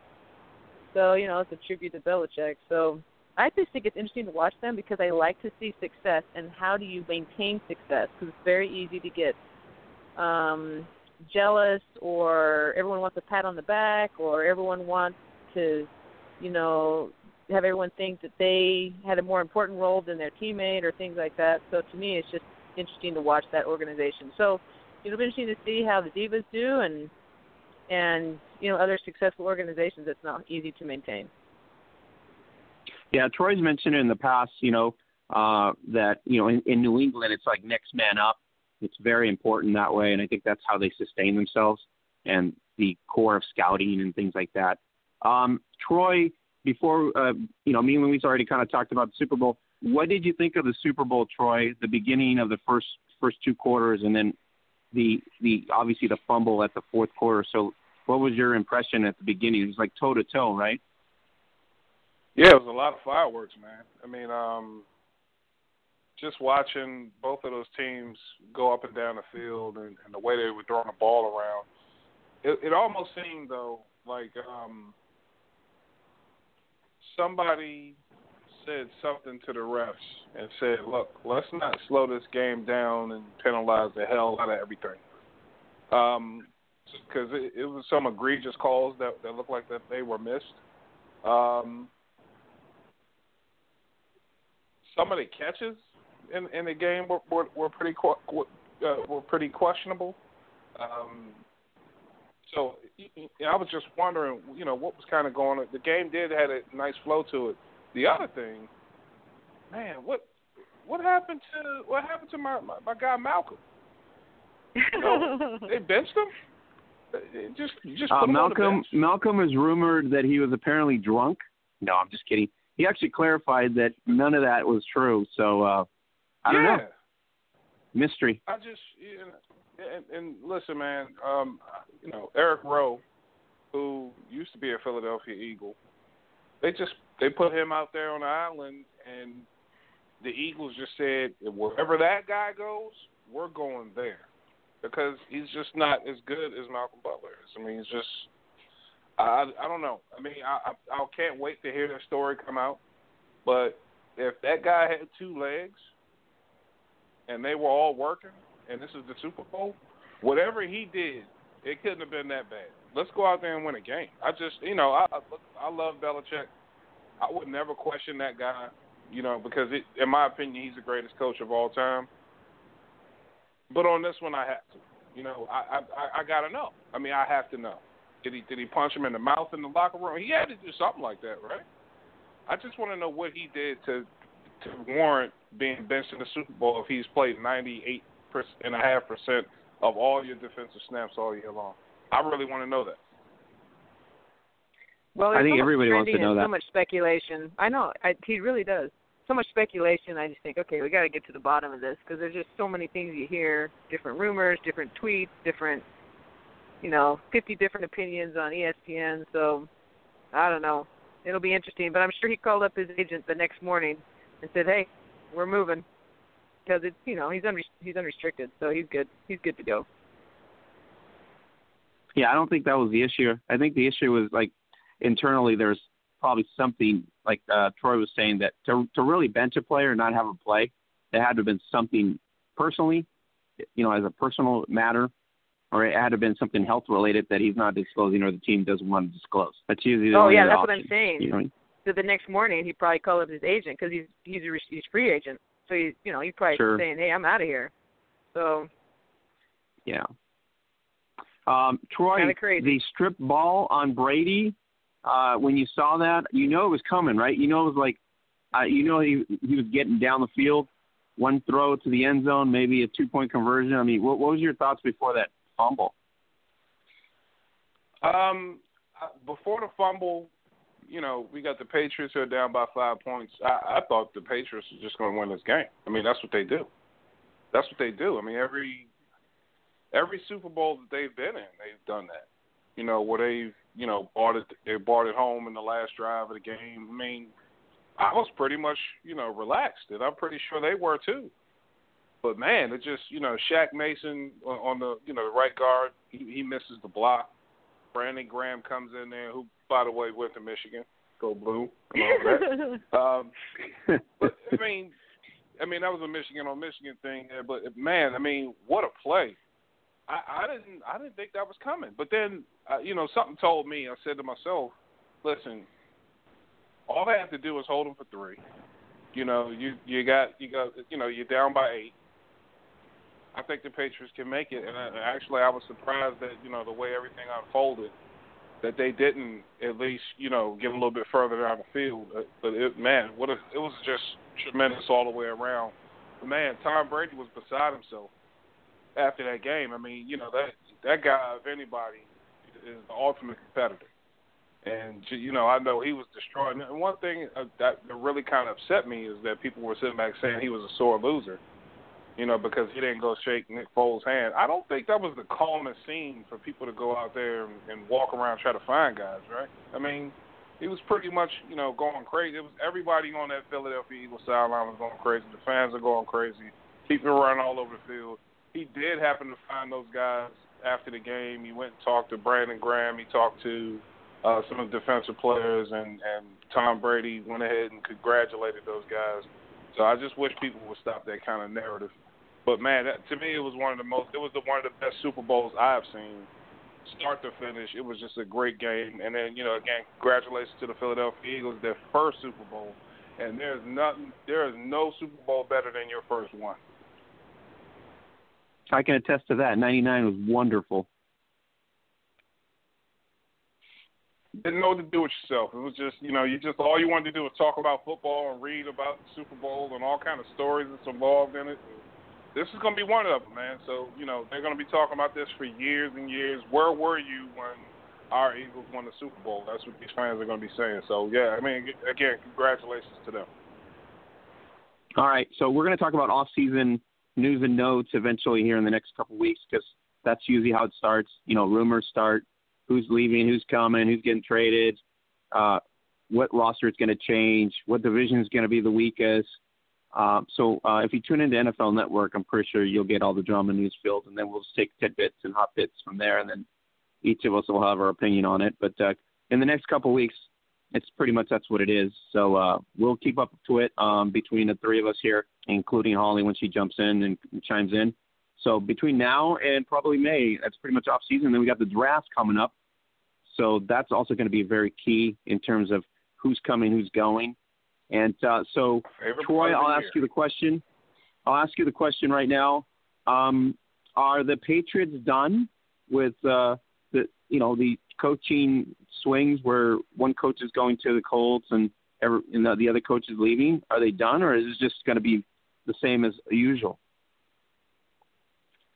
D: So you know, it's a tribute to Belichick. So I just think it's interesting to watch them because I like to see success and how do you maintain success because it's very easy to get um, jealous or everyone wants a pat on the back or everyone wants to, you know, have everyone think that they had a more important role than their teammate or things like that. So to me, it's just interesting to watch that organization. So it'll be interesting to see how the divas do and and you know other successful organizations. It's not easy to maintain.
C: Yeah, Troy's mentioned in the past, you know, uh, that you know in, in New England it's like next man up. It's very important that way, and I think that's how they sustain themselves and the core of scouting and things like that. Um, Troy, before uh, you know, me and Louise already kind of talked about the Super Bowl. What did you think of the Super Bowl, Troy? The beginning of the first first two quarters, and then the the obviously the fumble at the fourth quarter. So, what was your impression at the beginning? It was like toe to toe, right?
F: Yeah, it was a lot of fireworks, man. I mean, um, just watching both of those teams go up and down the field and, and the way they were throwing the ball around, it, it almost seemed though like um, somebody said something to the refs and said, "Look, let's not slow this game down and penalize the hell out of everything." Um, because it, it was some egregious calls that that looked like that they were missed. Um, some of the catches in in the game were were, were pretty uh, were pretty questionable. Um, so I was just wondering, you know, what was kind of going on. The game did had a nice flow to it. The other thing, man, what what happened to what happened to my my, my guy Malcolm? You know, they benched him. Just just
C: uh,
F: put him
C: Malcolm
F: on the bench.
C: Malcolm is rumored that he was apparently drunk. No, I'm just kidding. He actually clarified that none of that was true. So uh I don't
F: yeah.
C: know. Mystery.
F: I just you know, and, and listen, man. Um, you know Eric Rowe, who used to be a Philadelphia Eagle, they just they put him out there on the island, and the Eagles just said wherever that guy goes, we're going there because he's just not as good as Malcolm Butler is. I mean, he's just I I don't know. I mean, I I, I can't wait to hear the story come out. But if that guy had two legs and they were all working, and this is the Super Bowl, whatever he did, it couldn't have been that bad. Let's go out there and win a game. I just, you know, I I love Belichick. I would never question that guy, you know, because it, in my opinion, he's the greatest coach of all time. But on this one, I have to. You know, I I I gotta know. I mean, I have to know. Did he did he punch him in the mouth in the locker room? He had to do something like that, right? I just want to know what he did to to warrant being benched in the Super Bowl if he's played ninety eight and a half percent of all your defensive snaps all year long. I really want to know that.
D: Well,
C: I think
D: so
C: everybody wants to know that.
D: So much speculation. I know. I, he really does. So much speculation. I just think, okay, we got to get to the bottom of this because there's just so many things you hear, different rumors, different tweets, different, you know, 50 different opinions on ESPN. So I don't know. It'll be interesting. But I'm sure he called up his agent the next morning and said, hey, we're moving because it's you know he's unre- he's unrestricted, so he's good. He's good to go.
C: Yeah, I don't think that was the issue. I think the issue was like internally there's probably something like uh, Troy was saying that to to really bench a player and not have him play, there had to have been something personally, you know, as a personal matter, or it had to have been something health related that he's not disclosing or the team doesn't want to disclose. That's usually the
D: Oh yeah, that's what I'm saying.
C: You know, what I mean?
D: So the next morning he probably called up his agent because he's he's a he's free agent. So he's you know he's probably
C: Sure.
D: saying, hey, I'm out of here. So
C: yeah. Um, Troy,
D: crazy.
C: the strip ball on Brady, uh, when you saw that, you know it was coming, right? You know it was like, uh, you know he he was getting down the field, one throw to the end zone, maybe a two point conversion. I mean, what, what was your thoughts before that fumble?
F: Um, uh, before the fumble, you know, we got the Patriots who are down by five points. I, I thought the Patriots were just going to win this game. I mean, that's what they do. That's what they do. I mean, every every Super Bowl that they've been in, they've done that. You know, where they've you know bought it, they bought it home in the last drive of the game. I mean, I was pretty much you know relaxed, and I'm pretty sure they were too. But man, it just you know Shaq Mason on, on the you know the right guard, he, he misses the block. Brandon Graham comes in there, who by the way went to Michigan, go blue, and all. Um, but I mean, I mean that was a Michigan on Michigan thing. But man, I mean, what a play! I, I didn't, I didn't think that was coming. But then, uh, you know, something told me. I said to myself, "Listen, all they have to do is hold them for three. You know, you you got you got you know you're down by eight. I think the Patriots can make it. And I, actually, I was surprised that you know the way everything unfolded, that they didn't at least you know get a little bit further down the field. But, but it, man, what a, it was just tremendous all the way around. But man, Tom Brady was beside himself after that game. I mean, you know that that guy, if anybody, is the ultimate competitor. And you know, I know he was destroyed. And one thing uh, that really kind of upset me is that people were sitting back saying he was a sore loser you know, because he didn't go shake Nick Foles' hand. I don't think that was the calmest scene for people to go out there and, and walk around try to find guys, right? I mean, he was pretty much, you know, going crazy. It was everybody on that Philadelphia Eagles sideline was going crazy. The fans are going crazy. People running all over the field. He did happen to find those guys after the game. He went and talked to Brandon Graham. He talked to uh, some of the defensive players, and and Tom Brady went ahead and congratulated those guys. So I just wish people would stop that kind of narrative. But man, that, to me, it was one of the most. It was the one of the best Super Bowls I've seen, start to finish. It was just a great game. And then you know, again, congratulations to the Philadelphia Eagles, their first Super Bowl. and there's nothing, there is no Super Bowl better than your first one.
C: I can attest to that. '99 was wonderful.
F: Didn't know what to do with yourself. It was just, you know, you just all you wanted to do was talk about football and read about the Super Bowl and all kind of stories that's involved in it. This is going to be one of them, man. So, you know, they're going to be talking about this for years and years. Where were you when our Eagles won the Super Bowl? That's what these fans are going to be saying. So, yeah, I mean, again, congratulations to them.
C: All right, so we're going to talk about off-season news and notes eventually here in the next couple weeks because that's usually how it starts. You know, rumors start, who's leaving, who's coming, who's getting traded, uh, what roster is going to change, what division is going to be the weakest. Uh, so uh, if you tune into NFL Network, I'm pretty sure you'll get all the drama news filled, and then we'll just take tidbits and hot bits from there, and then each of us will have our opinion on it. But uh, in the next couple weeks, it's pretty much that's what it is. So uh, we'll keep up to it um, between the three of us here, including Holly when she jumps in and chimes in. So between now and probably May, that's pretty much off season. Then we got the draft coming up, so that's also going to be very key in terms of who's coming, who's going. And uh, so,
F: Favorite
C: Troy, I'll ask you the question. I'll ask you the question right now. Um, are the Patriots done with uh, the you know the coaching swings where one coach is going to the Colts and every, and the, the other coach is leaving? Are they done, or is it just going to be the same as usual?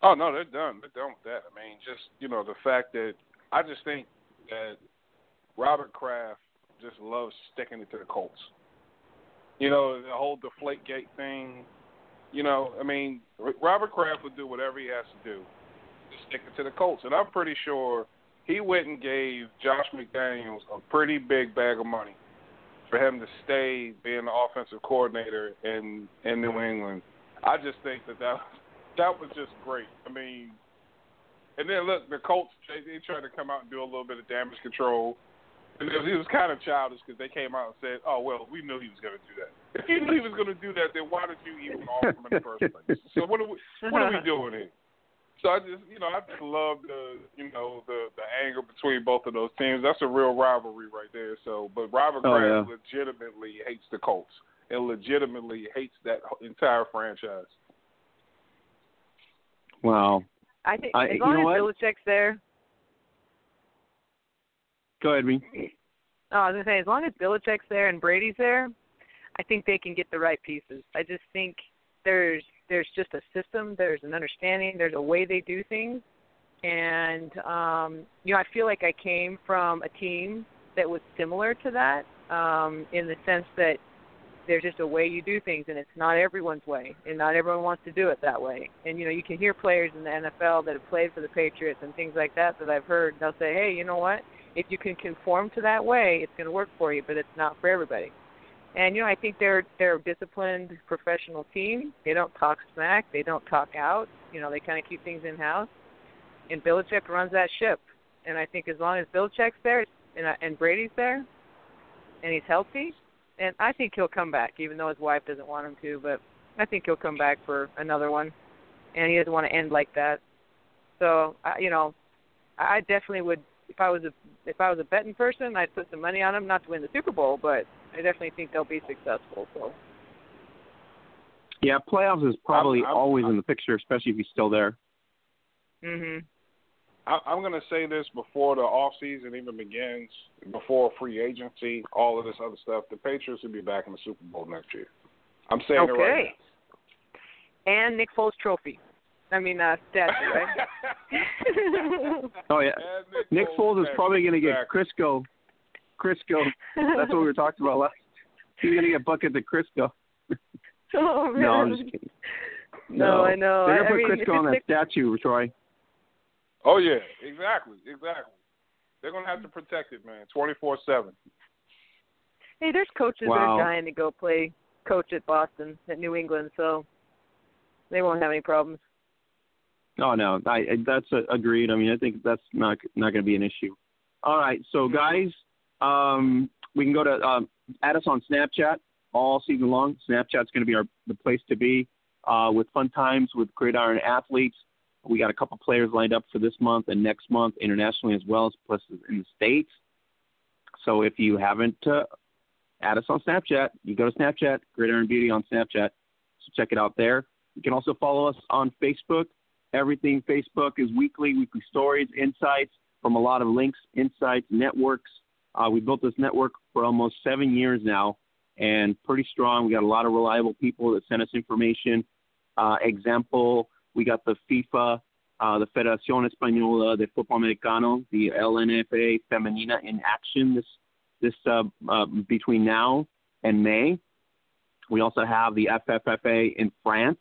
F: Oh no, they're done. They're done with that. I mean, just you know the fact that I just think that Robert Kraft just loves sticking it to the Colts. You know the whole deflate gate thing. You know, I mean, Robert Kraft would do whatever he has to do to stick it to the Colts, and I'm pretty sure he went and gave Josh McDaniels a pretty big bag of money for him to stay being the offensive coordinator in in New England. I just think that that that was just great. I mean, and then look, the Colts they, they tried to come out and do a little bit of damage control. And it was, kind of childish because they came out and said, "Oh well, we knew he was going to do that. If you knew he was going to do that, then why did you even offer him in the first place?" So what are we what are we doing here? So I just you know I just love the you know the the anger between both of those teams. That's a real rivalry right there. So, but Robert
C: Oh,
F: Kraft
C: yeah.
F: legitimately hates the Colts and legitimately hates that entire franchise.
C: Wow.
D: I think
C: I-
D: as
C: you
D: long
C: know
D: as
C: what?
D: Belichick's there,
C: Go ahead, me.
D: oh, I was gonna say as long as Belichick's there and Brady's there, I think they can get the right pieces. I just think there's there's just a system, there's an understanding, there's a way they do things, and um, you know I feel like I came from a team that was similar to that um, in the sense that there's just a way you do things, and it's not everyone's way, and not everyone wants to do it that way. And you know you can hear players in the NFL that have played for the Patriots and things like that that I've heard. They'll say, hey, you know what? If you can conform to that way, it's going to work for you, but it's not for everybody. And you know, I think they're they're a disciplined professional team. They don't talk smack. They don't talk out. You know, they kind of keep things in house. And Belichick runs that ship. And I think as long as Belichick's there and uh, and Brady's there, and he's healthy, and I think he'll come back, even though his wife doesn't want him to. But I think he'll come back for another one, and he doesn't want to end like that. So I you know, I I definitely would if I was a if I was a betting person, I'd put some money on them, not to win the Super Bowl, but I definitely think they'll be successful. So
C: Yeah, playoffs is probably
F: I'm- I'm-
C: always
F: I'm-
C: in the picture, especially if he's still there.
D: mhm.
F: I, I'm going to say this before the off season even begins, before free agency, all of this other stuff. The Patriots will be back in the Super Bowl next year. I'm saying it right
D: Okay. And Nick Foles trophy. I mean uh statue, right?
C: Oh yeah,
F: And
C: Nick Foles is probably going to get
F: Exactly.
C: Crisco. Crisco. That's what we were talking about last. He's going to get buckets of Crisco.
D: oh man.
C: No, I'm just kidding.
D: No, I know.
C: They're
D: I-
C: gonna
D: I
C: put
D: mean,
C: Crisco on that
D: it's
C: statue, Troy.
F: Oh yeah, exactly, exactly. They're going to have to protect it, man, 24 seven.
D: Hey, there's coaches that are dying to go play coach at Boston, at New England, so they won't have any problems.
C: Oh no, I, I that's uh, agreed. I mean, I think that's not not going to be an issue. All right, so guys, um, we can go to um, add us on Snapchat all season long. Snapchat's going to be our the place to be uh, with fun times with Gridiron athletes. We got a couple players lined up for this month and next month internationally as well as plus in the states. So if you haven't uh, add us on Snapchat. You go to Snapchat, Gridiron Beauty on Snapchat. So check it out there. You can also follow us on Facebook. Everything Facebook is weekly, weekly stories, insights from a lot of links, insights, networks. Uh, we built this network for almost seven years now and pretty strong. We got a lot of reliable people that send us information. Uh, example, we got the FEFA, uh, the Federación Española de Fútbol Americano, the LNFA Femenina in action this this uh, uh, between now and May. We also have the FFFA in France,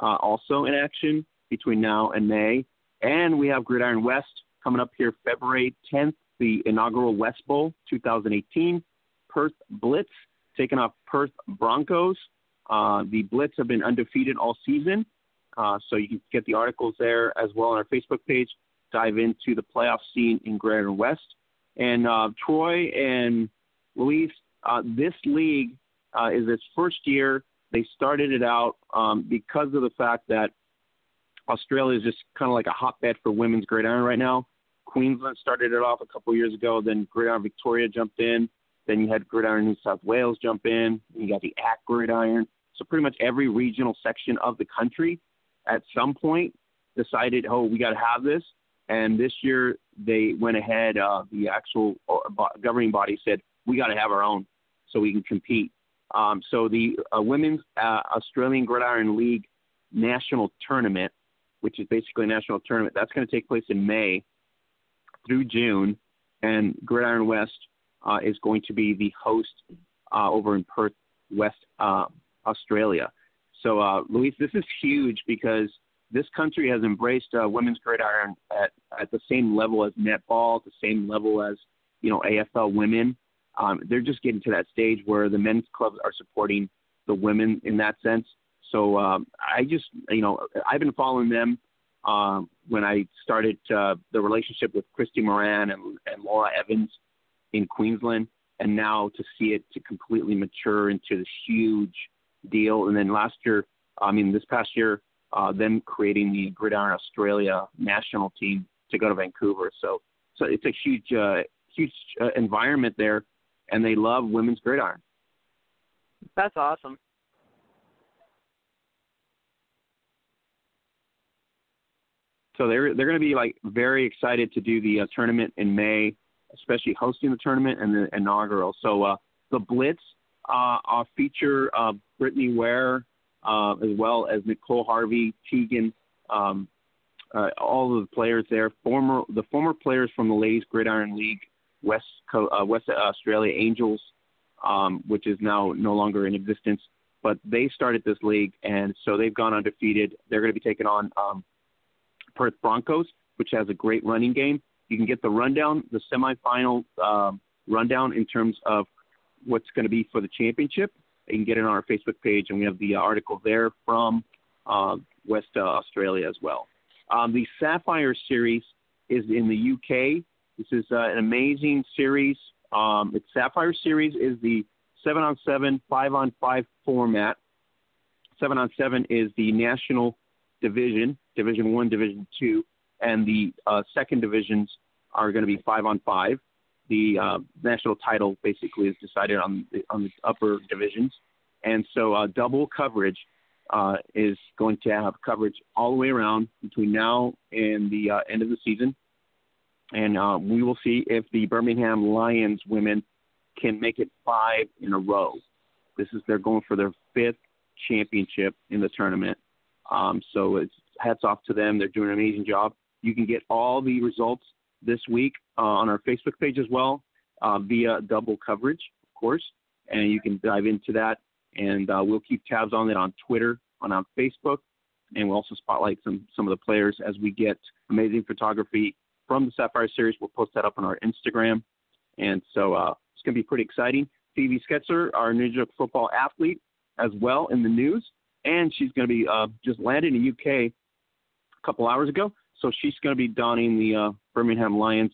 C: uh, also in action between now and May, and we have Gridiron West coming up here February 10th, the inaugural West Bowl 2018. Perth Blitz taking off Perth Broncos. Uh, the Blitz have been undefeated all season, uh, so you can get the articles there as well on our Facebook page. Dive into the playoff scene in Gridiron West. And uh, Troy and Louise, uh, this league uh, is its first year. They started it out um, because of the fact that Australia is just kind of like a hotbed for women's gridiron right now. Queensland started it off a couple years ago. Then Gridiron Victoria jumped in. Then you had Gridiron New South Wales jump in. You got the ACT Gridiron. So pretty much every regional section of the country at some point decided, oh, we got to have this. And this year they went ahead. Uh, the actual uh, governing body said we got to have our own so we can compete. Um, so the uh, Women's uh, Australian Gridiron League National Tournament, which is basically a national tournament, that's going to take place in May through June, and Gridiron West uh, is going to be the host uh, over in Perth, West uh, Australia. So, uh, Louise, this is huge because this country has embraced uh, women's gridiron at, at the same level as netball, the same level as you know AFL women. Um, they're just getting to that stage where the men's clubs are supporting the women in that sense. So um, I just, you know, I've been following them um, when I started uh, the relationship with Christy Moran and, and Laura Evans in Queensland, and now to see it to completely mature into this huge deal. And then last year, I mean, this past year, uh, them creating the Gridiron Australia national team to go to Vancouver. So, so it's a huge, uh, huge uh, environment there, and they love women's gridiron.
D: That's awesome.
C: So they're they're going to be like very excited to do the uh, tournament in May especially hosting the tournament and the inaugural. So uh, the Blitz uh, uh, feature uh, Brittany Ware uh, as well as Nicole Harvey, Tegan, um, uh, all of the players there. Former the former players from the Ladies Gridiron League, West Co- uh, West Australia Angels, um, which is now no longer in existence. But they started this league, and so they've gone undefeated. They're going to be taking on um, Perth Broncos, which has a great running game. You can get the rundown, the semifinal um, rundown in terms of what's going to be for the championship. You can get it on our Facebook page, and we have the article there from uh, West uh, Australia as well. Um, the Sapphire series is in the UK. This is uh, an amazing series. Um, Sapphire series is the seven on seven, five on five format. Seven on seven is the national division, Division One, Division Two, and the uh, second divisions are going to be five on five. The uh, national title basically is decided on the, on the upper divisions, and so uh, double coverage uh, is going to have coverage all the way around between now and the uh, end of the season, and uh, we will see if the Birmingham Lions women can make it five in a row. This is they're going for their fifth championship in the tournament. Um, so it's hats off to them. They're doing an amazing job. You can get all the results this week uh, on our Facebook page as well uh, via double coverage, of course, and you can dive into that. And uh, we'll keep tabs on it on Twitter, on, on Facebook, and we'll also spotlight some some of the players as we get amazing photography from the Sapphire Series. We'll post that up on our Instagram, and so uh, it's going to be pretty exciting. Phoebe Schecter, our New York football athlete, as well in the news, and she's going to be uh, just landed in the UK a couple hours ago so she's going to be donning the uh, Birmingham Lions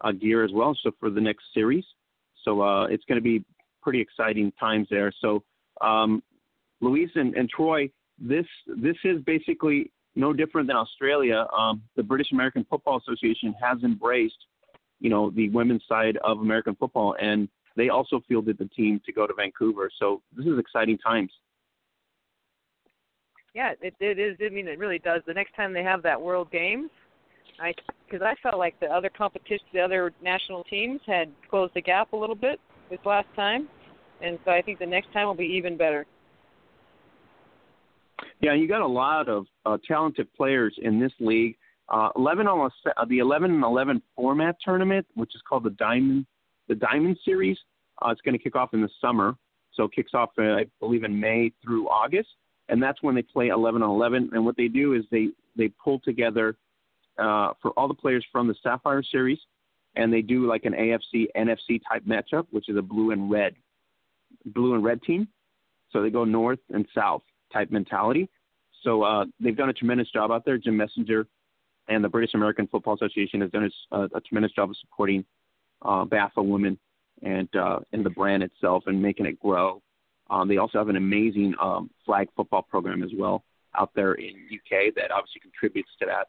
C: uh, gear as well. So for the next series, so uh, it's going to be pretty exciting times there. So um, and, and Troy, this this is basically no different than Australia. Um, the British American Football Association has embraced, you know, the women's side of American football, and they also fielded the team to go to Vancouver. So this is exciting times.
D: Yeah, it it is. I mean, it really does. The next time they have that World Games, I because I felt like the other competition, the other national teams had closed the gap a little bit this last time, and so I think the next time will be even better.
C: Yeah, you got a lot of uh, talented players in this league. Uh, 11 on a, uh, the 11 and 11 format tournament, which is called the Diamond the Diamond Series. Uh, it's going to kick off in the summer, so it kicks off, uh, I believe, in May through August and that's when they play 11 on 11. And what they do is they they pull together uh, for all the players from the Sapphire Series, and they do like an AFC NFC type matchup, which is a blue and red blue and red team. So they go north and south type mentality. So uh, they've done a tremendous job out there. Jim Messenger and the British American Football Association has done a, a tremendous job of supporting uh, BAFA women and uh, and the brand itself and making it grow um, they also have an amazing um, flag football program as well out there in UK that obviously contributes to that.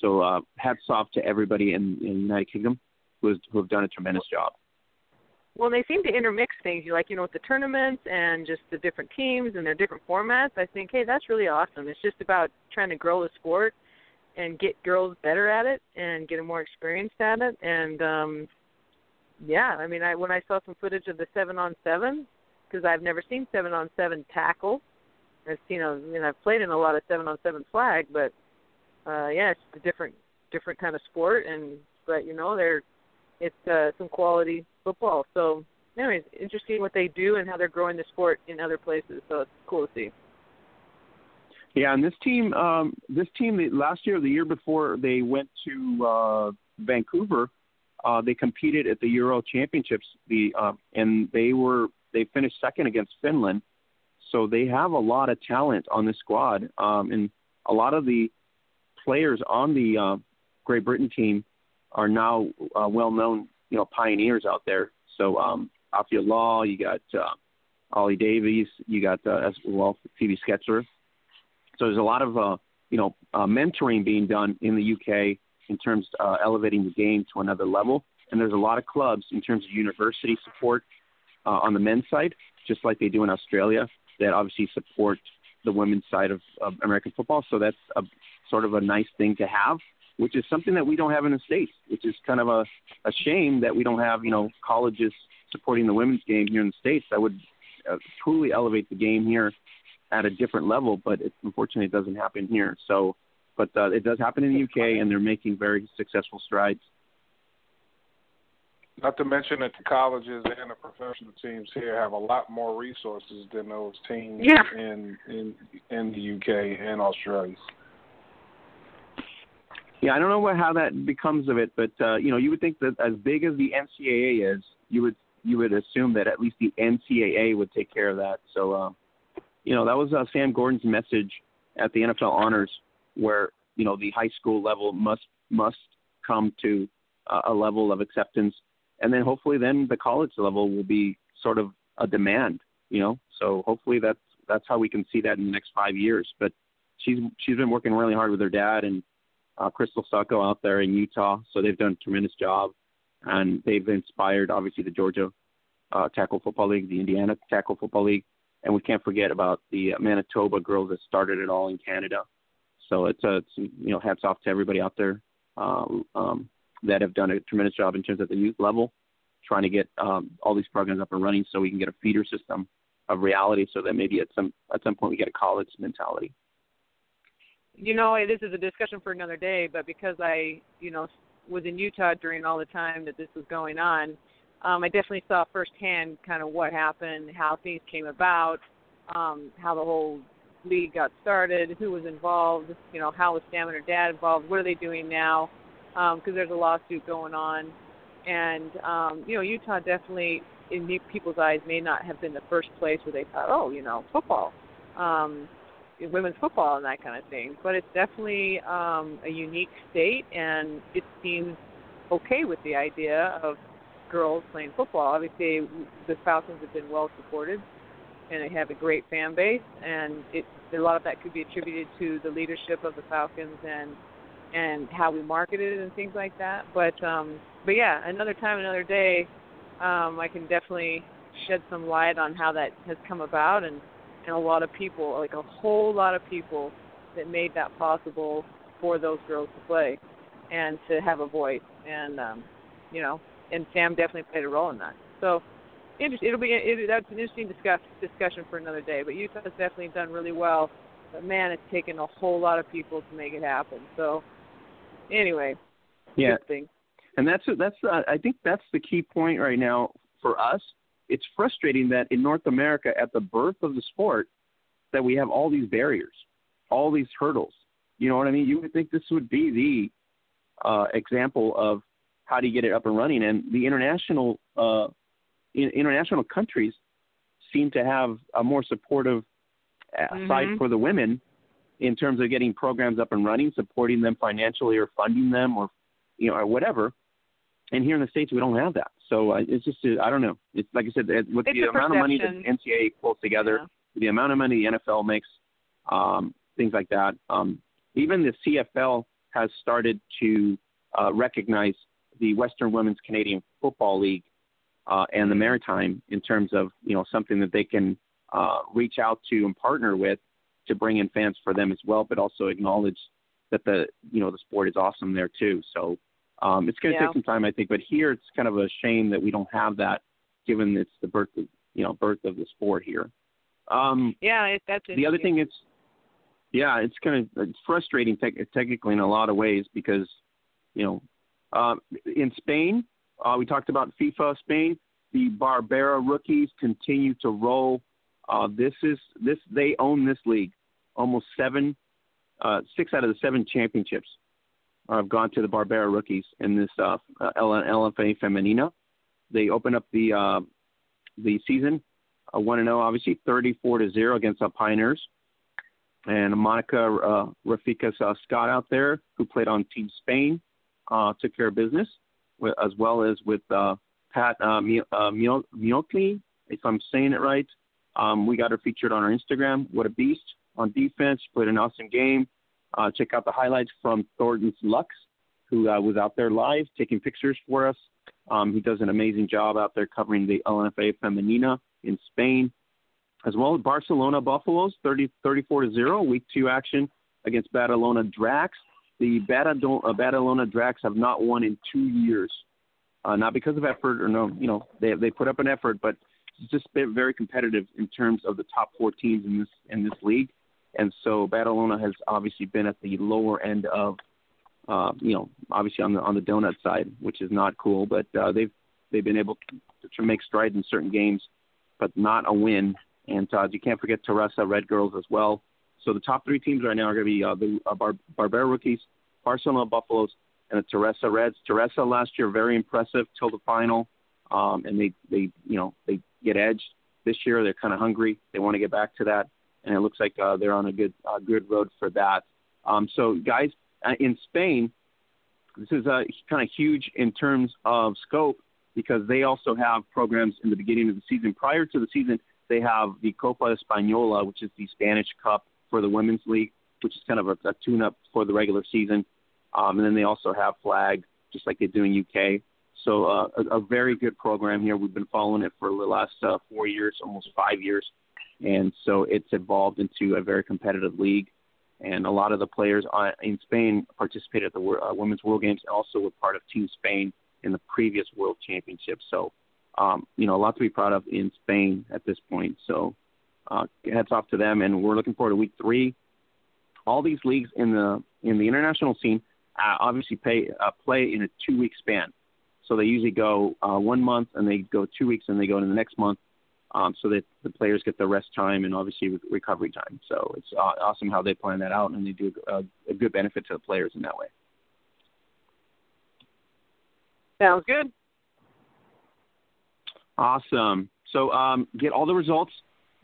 C: So uh, hats off to everybody in, in the United Kingdom who, has, who have done a tremendous job.
D: Well, they seem to intermix things. You like, you know, with the tournaments and just the different teams and their different formats. I think, hey, that's really awesome. It's just about trying to grow the sport and get girls better at it and get them more experienced at it. And um yeah, I mean, I when I saw some footage of the seven on seven, because I've never seen seven on seven tackle. I've seen I mean, I've played in a lot of seven on seven flag, but uh yeah, it's a different different kind of sport, and but you know they're it's uh, some quality football. So anyways, interesting what they do and how they're growing the sport in other places. So it's cool to see.
C: Yeah, and this team, um, this team last year, the year before, they went to uh, Vancouver. Uh, they competed at the Euro Championships, the uh, and they were they finished second against Finland. So they have a lot of talent on this squad, um, and a lot of the players on the uh, Great Britain team are now uh, well-known, you know, pioneers out there. So um, Afia Law, you got uh, Ollie Davies, you got uh, well Phoebe Schecter. So there's a lot of uh, you know uh, mentoring being done in the UK in terms of uh, elevating the game to another level. And there's a lot of clubs in terms of university support uh, on the men's side, just like they do in Australia, that obviously support the women's side of, of American football. So that's a sort of a nice thing to have, which is something that we don't have in the states, which is kind of a, a shame that we don't have you know colleges supporting the women's game here in the states. That would uh, truly elevate the game here at a different level, but it, unfortunately it doesn't happen here. So, but uh, it does happen in the UK, and they're making very successful strides.
F: Not to mention that the colleges and the professional teams here have a lot more resources than those teams
D: yeah.
F: in in in the UK and Australia.
C: Yeah, I don't know what, how that becomes of it, but uh, you know, you would think that as big as the NCAA is, you would you would assume that at least the NCAA would take care of that. So, uh, you know, that was uh, Sam Gordon's message at the NFL Honors, where you know the high school level must must come to uh, a level of acceptance and then hopefully then the college level will be sort of a demand, you know. So hopefully that's that's how we can see that in the next five years. But she's she's been working really hard with her dad and uh, Crystal Sucko out there in Utah, so they've done a tremendous job, and they've inspired obviously the Georgia uh, Tackle Football League, the Indiana Tackle Football League, and we can't forget about the Manitoba girls that started it all in Canada. So it's a it's, you know hats off to everybody out there. Uh, um, that have done a tremendous job in terms of the youth level, trying to get um, all these programs up and running so we can get a feeder system of reality so that maybe at some at some point we get a college mentality.
D: You know, this is a discussion for another day, but because I, you know, was in Utah during all the time that this was going on, um, I definitely saw firsthand kind of what happened, how things came about, um, how the whole league got started, who was involved, you know, how was her dad involved, what are they doing now? Because um, there's a lawsuit going on, and um, you know Utah definitely, in people's eyes, may not have been the first place where they thought, oh, you know, football, um, women's football, and that kind of thing. But it's definitely um, a unique state, and it seems okay with the idea of girls playing football. Obviously, the Falconz have been well supported, and they have a great fan base, and it a lot of that could be attributed to the leadership of the Falconz and and how we marketed it and things like that. But um but yeah, another time, another day. um, I can definitely shed some light on how that has come about and and a lot of people, like a whole lot of people, that made that possible for those girls to play and to have a voice. And um, you know, and Sam definitely played a role in that. So it'll be it, that's an interesting discuss, discussion for another day. But Utah has definitely done really well. But man, it's taken a whole lot of people to make it happen. So anyway,
C: yeah,
D: thing.
C: And that's that's uh, I think that's the key point right now for us. It's frustrating that in North America, at the birth of the sport, that we have all these barriers, all these hurdles. You know what I mean? You would think this would be the uh, example of how do you get it up and running, and the international uh, in, international countries seem to have a more supportive
D: mm-hmm.
C: side for the women in terms of getting programs up and running, supporting them financially or funding them or you know or whatever. And here in the states, we don't have that. So uh, it's just uh, I don't know. It's like I said, with
D: it's
C: the amount
D: perception.
C: of money that NCAA pulls together,
D: yeah.
C: the amount of money the NFL makes, um, things like that. Um, even the CFL has started to uh, recognize the Western Women's Canadian Football League uh, and the. Maritime in terms of you know something that they can uh, reach out to and partner with to bring in fans for them as well, but also acknowledge that the you know the sport is awesome there too. So um, it's going to
D: Yeah.
C: take some time, I think. But here, it's kind of a shame that we don't have that, given it's the birth of you know birth of the sport here. Um,
D: Yeah, it, that's
C: the other thing, it's yeah, it's kind of it's frustrating te- technically in a lot of ways because you know uh, in Spain uh, we talked about FEFA Spain. The Barbera rookies continue to roll. Uh, this is this they own this league. Almost seven, uh, six out of the seven championships have gone to the Barbera rookies in this uh, LFA Femenina. They open up the uh, the season uh, one and zero, obviously thirty four to zero against the Pioneers. And Monica uh, Rafika Scott out there, who played on Team Spain, uh, took care of business, as well as with uh, Pat uh, Miotli, if I'm saying it right. Um, we got her featured on our Instagram. What a beast on defense! Played an awesome game. Uh, check out the highlights from Thornton's Lux, who uh, was out there live taking pictures for us. Um, he does an amazing job out there covering the LNFA Femenina in Spain, as well as Barcelona Buffaloes, 30, 34 0, week two action against Badalona Dracs. The Badalona, uh, Badalona Dracs have not won in two years, uh, not because of effort or no, you know, they they put up an effort, but it's just been very competitive in terms of the top four teams in this in this league, and so Badalona has obviously been at the lower end of, uh, you know, obviously on the on the donut side, which is not cool, but uh, they've they've been able to, to make strides in certain games, but not a win. And uh, you can't forget Teresa Red Girls as well. So the top three teams right now are going to be uh, the uh, Bar- Barbera Rookies, Barcelona Buffaloes, and the Teresa Reds. Teresa last year very impressive till the final, um, and they they you know they get edged this year. They're kind of hungry. They want to get back to that, and it looks like uh, they're on a good uh, good road for that. Um, so guys, uh, in Spain, this is uh, kind of huge in terms of scope because they also have programs in the beginning of the season. Prior to the season, they have the Copa Española, which is the Spanish Cup for the women's league, which is kind of a, a tune-up for the regular season. Um, and then they also have flag, just like they do in UK. So uh, a, a very good program here. We've been following it for the last uh, four years, almost five years, and so it's evolved into a very competitive league. And a lot of the players uh, in Spain participated at the uh, Women's World Games, and also were part of Team Spain in the previous World Championship. So, um, you know, a lot to be proud of in Spain at this point. So, uh, hats off to them, and we're looking forward to Week Three. All these leagues in the in the international scene uh, obviously pay, uh, play in a two week span. So they usually go uh, one month, and they go two weeks, and they go into the next month, um, so that the players get the rest time and obviously re- recovery time. So it's uh, awesome how they plan that out, and they do a, a good benefit to the players in that way.
D: Sounds good.
C: Awesome. So um, get all the results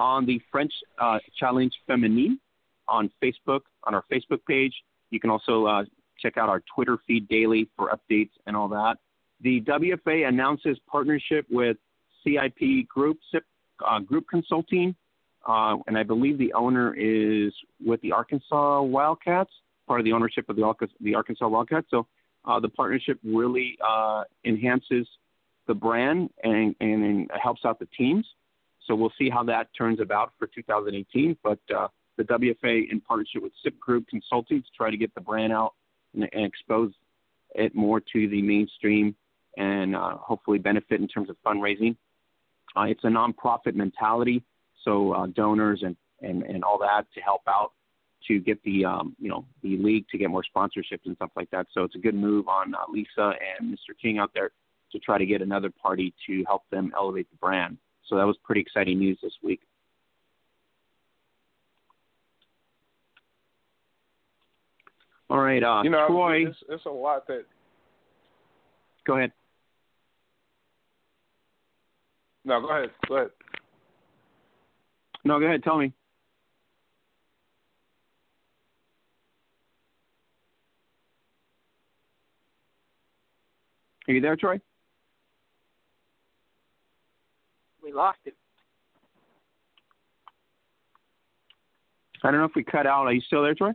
C: on the French uh, Challenge Feminine on Facebook, on our Facebook page. You can also uh, check out our Twitter feed daily for updates and all that. The WFA announces partnership with CIP Group, CIP, uh, Group Consulting, uh, and I believe the owner is with the Arkansas Wildcats, part of the ownership of the, Arkansas, the Arkansas Wildcats. So uh, the partnership really uh, enhances the brand and and it helps out the teams. So we'll see how that turns about for 2018. But uh, the WFA, in partnership with SIP Group Consulting, to try to get the brand out and, and expose it more to the mainstream and uh, hopefully benefit in terms of fundraising. Uh, it's a nonprofit mentality, so uh, donors and, and, and all that to help out to get the um, you know the league to get more sponsorships and stuff like that. So it's a good move on uh, Lisa and Mr. King out there to try to get another party to help them elevate the brand. So that was pretty exciting news this week. All right, uh,
F: you know,
C: Troy.
F: It's, it's a lot that.
C: Go ahead.
F: No, go ahead. Go ahead.
C: No, go ahead. Tell me. Are you there, Troy?
D: We lost him.
C: I don't know if we cut out. Are you still there, Troy?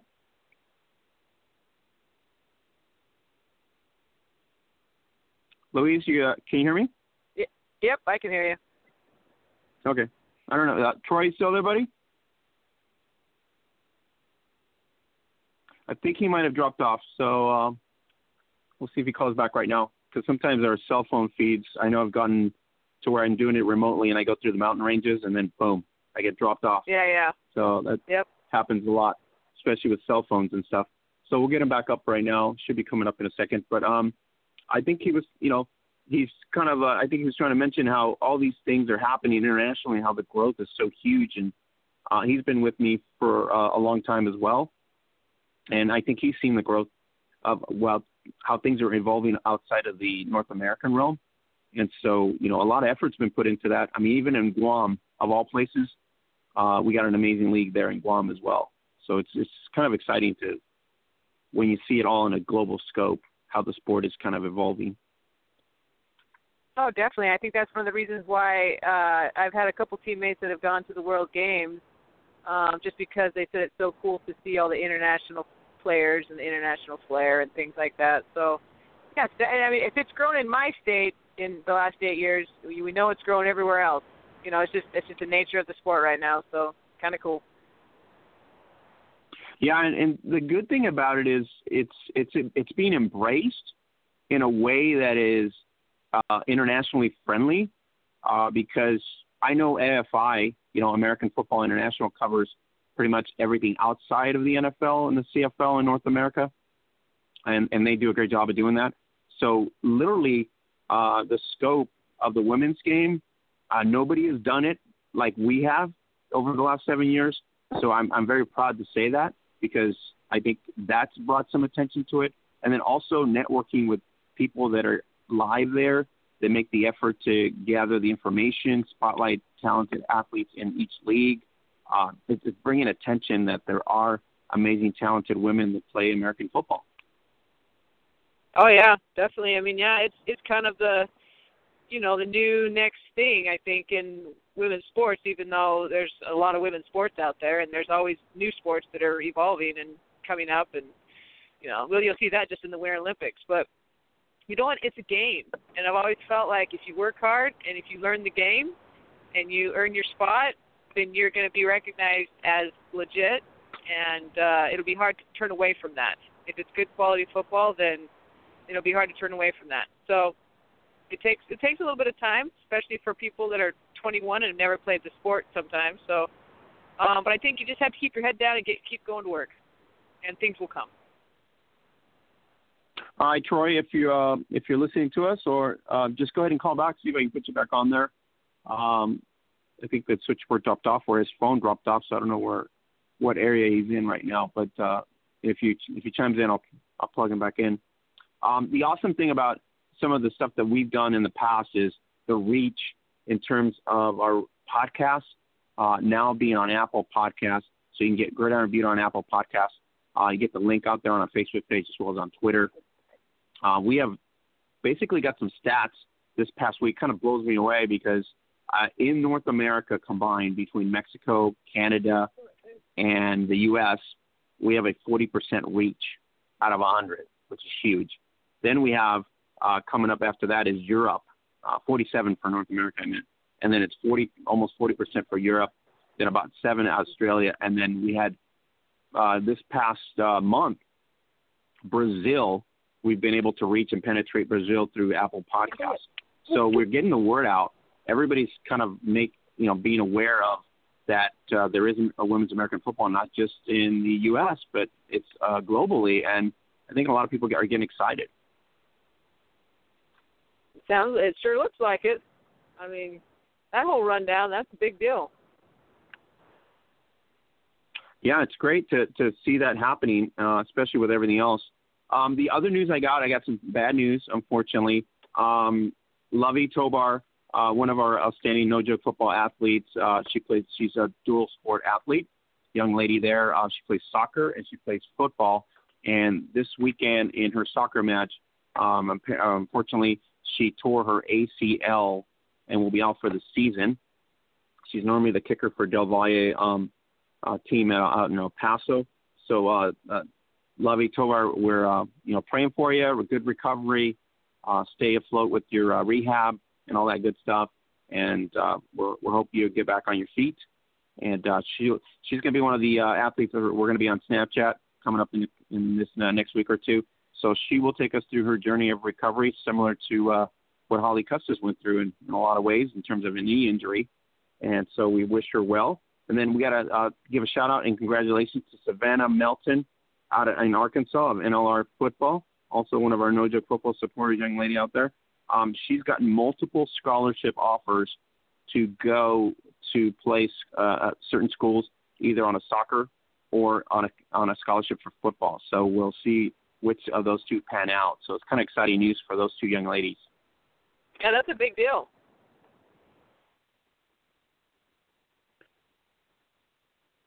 C: Louise, you uh, can you hear me?
D: Yep, I can hear you.
C: Okay. I don't know. Uh, Troy, you still there, buddy? I think he might have dropped off. So uh, we'll see if he calls back right now. Because sometimes our cell phone feeds. I know I've gotten to where I'm doing it remotely, and I go through the mountain ranges, and then boom, I get dropped off.
D: Yeah, yeah.
C: So that
D: Yep.
C: happens a lot, especially with cell phones and stuff. So we'll get him back up right now. Should be coming up in a second. But um, I think he was, you know, he's kind of, uh, I think he was trying to mention how all these things are happening internationally, how the growth is so huge, and uh, he's been with me for uh, a long time as well, and I think he's seen the growth of well, how things are evolving outside of the North American realm, and so you know, a lot of effort's been put into that. I mean, even in Guam, of all places, uh, we got an amazing league there in Guam as well. So it's it's kind of exciting to when you see it all in a global scope, how the sport is kind of evolving.
D: Oh, definitely. I think that's one of the reasons why uh, I've had a couple teammates that have gone to the World Games, um, just because they said it's so cool to see all the international players and the international flair and things like that. So, yes, I mean, if it's grown in my state in the last eight years, we, we know it's grown everywhere else. You know, it's just it's just the nature of the sport right now. So, kind of cool.
C: Yeah, and, and the good thing about it is it's it's it's being embraced in a way that is uh, internationally friendly, uh, because I know AFI, you know, American Football International covers pretty much everything outside of the NFL and the CFL in North America, and and they do a great job of doing that. So literally, uh, the scope of the women's game, uh, nobody has done it like we have over the last seven years. So I'm I'm very proud to say that because I think that's brought some attention to it, and then also networking with people that are live there. They make the effort to gather the information, spotlight talented athletes in each league. Uh, it's, it's bringing attention that there are amazing, talented women that play American football.
D: Oh yeah, definitely. I mean, yeah, it's it's kind of the, you know, the new next thing I think in women's sports. Even though there's a lot of women's sports out there, and there's always new sports that are evolving and coming up, and you know, well, you'll see that just in the Winter Olympics. But you know what? It's a game, and I've always felt like if you work hard and if you learn the game, and you earn your spot, then you're going to be recognized as legit, and uh, it'll be hard to turn away from that. If it's good quality football, then it'll be hard to turn away from that. So it takes it takes a little bit of time, especially for people that are 21 and have never played the sport sometimes. So, um, but I think you just have to keep your head down and get keep going to work, and things will come.
C: Right, Troy, if you uh, if you're listening to us, or uh, just go ahead and call back, see if I can put you back on there. Um, I think that switchboard dropped off, or his phone dropped off, so I don't know where what area he's in right now. But uh, if you if he chimes in, I'll I'll plug him back in. Um, the awesome thing about some of the stuff that we've done in the past is the reach in terms of our podcast uh, now being on Apple Podcasts. So you can get Gridiron Beauties on Apple Podcasts. Uh, you get the link out there on our Facebook page as well as on Twitter. Uh, we have basically got some stats this past week. Kind of blows me away because uh, in North America combined between Mexico, Canada, and the U.S., we have a 40% reach out of 100, which is huge. Then we have uh, coming up after that is Europe. uh, 47 for North America, I and then it's 40, almost 40 percent for Europe, then about seven Australia, and then we had uh, this past uh, month Brazil. We've been able to reach and penetrate Brazil through Apple Podcasts. So we're getting the word out. Everybody's kind of make you know being aware of that uh, there isn't a women's American football, not just in the U.S., but it's uh, globally, and I think a lot of people are getting excited.
D: Sounds it sure looks like it. I mean, that whole rundown, that's a big deal.
C: Yeah, it's great to to see that happening, uh, especially with everything else. Um, the other news I got, I got some bad news, unfortunately. Um, Lovie Tovar, uh, one of our outstanding No Joke football athletes, uh, she plays. She's a dual sport athlete, young lady there. Uh, she plays soccer and she plays football. And this weekend in her soccer match, um, unfortunately, she tore her ACL and will be out for the season. She's normally the kicker for Del Valle um, uh, team out, out in El Paso. So, uh, uh, Lovie Tovar, we're uh, you know praying for you. Good recovery. Uh, stay afloat with your uh, rehab and all that good stuff. And uh, we're we hope you get back on your feet. And uh, she she's going to be one of the uh, athletes that we're going to be on Snapchat coming up in in this uh, next week or two. So she will take us through her journey of recovery, similar to uh, what Holly Custis went through in, in a lot of ways in terms of a knee injury. And so we wish her well. And then we got to uh, give a shout out and congratulations to Savannah Melton out in Arkansas of NLR football, also one of our No Joke football supporters, young lady out there. Um, she's gotten multiple scholarship offers to go to place uh, certain schools, either on a soccer or on a on a scholarship for football. So we'll see which of those two pan out. So it's kind of exciting news for those two young ladies.
D: Yeah, that's a big deal.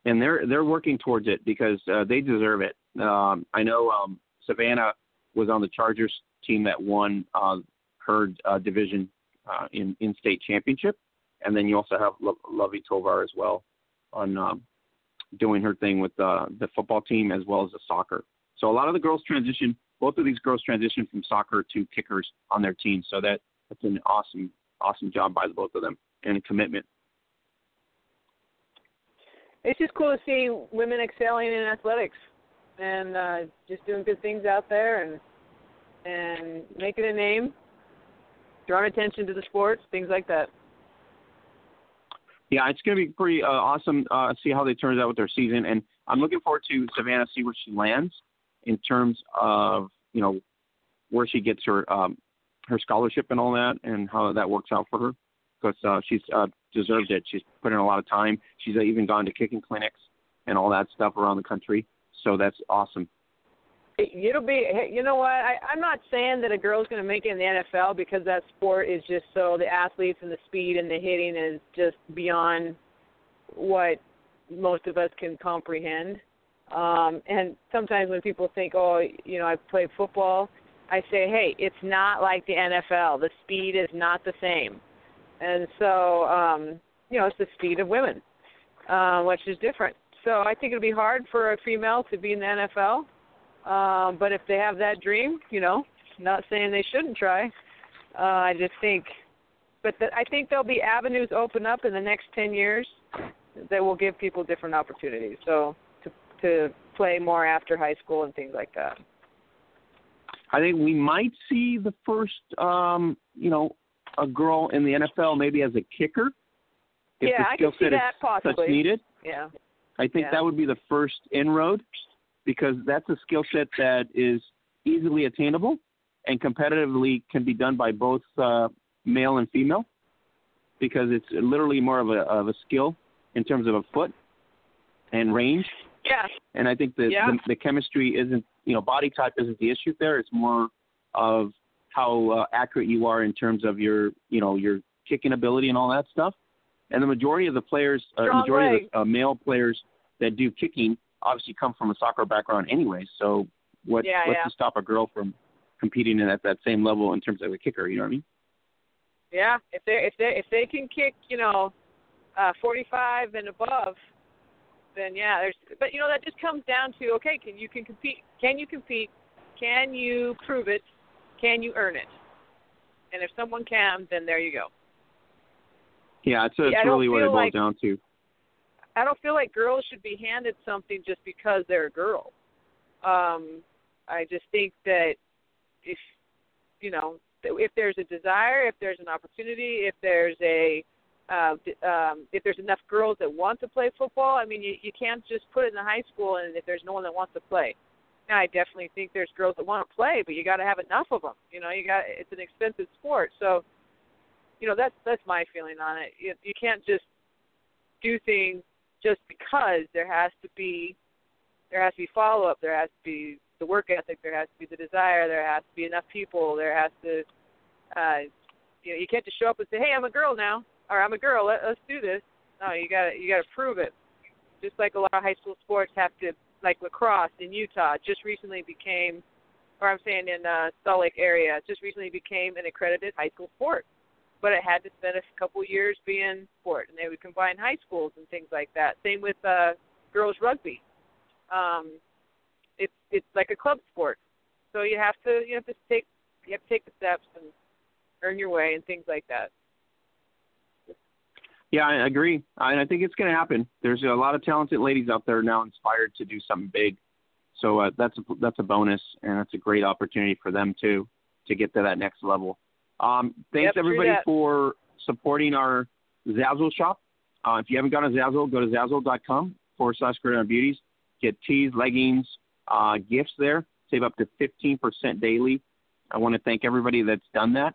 C: And they're they're working towards it because uh, they deserve it. Um, I know um, Savannah was on the Chargers team that won uh, her uh, division uh, in in state championship, and then you also have Lo- Lovie Tovar as well on um, doing her thing with uh, the football team as well as the soccer. So a lot of the girls transition. Both of these girls transition from soccer to kickers on their team. So that that's an awesome awesome job by the both of them and a commitment.
D: It's just cool to see women excelling in athletics and uh, just doing good things out there and and making a name, drawing attention to the sports, things like that.
C: Yeah, it's going to be pretty uh, awesome. Uh, see how they turn out with their season, and I'm looking forward to Savannah see where she lands in terms of you know where she gets her um, her scholarship and all that, and how that works out for her because uh, she's uh, deserved it. She's put in a lot of time. She's even gone to kicking clinics and all that stuff around the country. So that's awesome.
D: It'll be, you know what? I, I'm not saying that a girl's going to make it in the NFL because that sport is just so the athletes and the speed and the hitting is just beyond what most of us can comprehend. Um, and sometimes when people think, oh, you know, I play football, I say, hey, it's not like the NFL. The speed is not the same. And so, um, you know, it's the speed of women, uh, which is different. So I think it'll be hard for a female to be in the NFL. Um, but if they have that dream, you know, not saying they shouldn't try. Uh, I just think, but the, I think there'll be avenues open up in the next ten years that will give people different opportunities. So to to play more after high school and things like that.
C: I think we might see the first, um, you know, a girl in the NFL maybe as a kicker. If
D: yeah,
C: the skill
D: I can see
C: set
D: that
C: is
D: possibly.
C: such needed.
D: Yeah.
C: I think
D: Yeah.
C: that would be the first inroad because that's a skill set that is easily attainable and competitively can be done by both uh, male and female because it's literally more of a of a skill in terms of a foot and range.
D: Yeah.
C: And I think the,
D: Yeah.
C: the the chemistry isn't you know body type isn't the issue there. It's more of how uh, accurate you are in terms of your you know your kicking ability and all that stuff. And the majority of the players, uh, majority
D: leg.
C: of the uh, male players that do kicking obviously come from a soccer background anyway. So what
D: Yeah,
C: what's
D: yeah.
C: to stop a girl from competing at that same level in terms of a kicker? You know what I mean?
D: Yeah, if they if they if they can kick, you know, uh 45 and above, then yeah, there's but you know that just comes down to okay, can you can compete? Can you compete? Can you prove it? Can you earn it? And if someone can, then there you go.
C: Yeah, it's, it's
D: Yeah,
C: really what it boils
D: like-
C: down to.
D: I don't feel like girls should be handed something just because they're a girl. Um, I just think that if you know if there's a desire, if there's an opportunity, if there's a uh, um, if there's enough girls that want to play football, I mean, you, you can't just put it in the high school and if there's no one that wants to play. Now, I definitely think there's girls that want to play, but you got to have enough of them. You know, you got it's an expensive sport, so you know that's that's my feeling on it. You, you can't just do things just because there has to be there has to be follow up, there has to be the work ethic, there has to be the desire, there has to be enough people, there has to uh you know, you can't just show up and say, Hey, I'm a girl now or I'm a girl, let, let's do this. No, you gotta you gotta prove it. Just like a lot of high school sports have to like lacrosse in Utah just recently became or I'm saying in uh Salt Lake area, just recently became an accredited high school sport but it had to spend a couple years being sport, and they would combine high schools and things like that. Same with uh, girls rugby. Um, it's it's like a club sport, so you have to you have to take you have to take the steps and earn your way and things like that.
C: Yeah, I agree. I, I think it's going to happen. There's a lot of talented ladies out there now inspired to do something big. So uh, that's a, that's a bonus, and that's a great opportunity for them too to get to that next level. Um, thanks
D: Yep,
C: everybody for supporting our Zazzle shop. Uh, if you haven't gone to Zazzle, go to zazzle.com forward slash Gridiron Beauties. Get tees, leggings, uh, gifts there. Save up to 15% daily. I want to thank everybody that's done that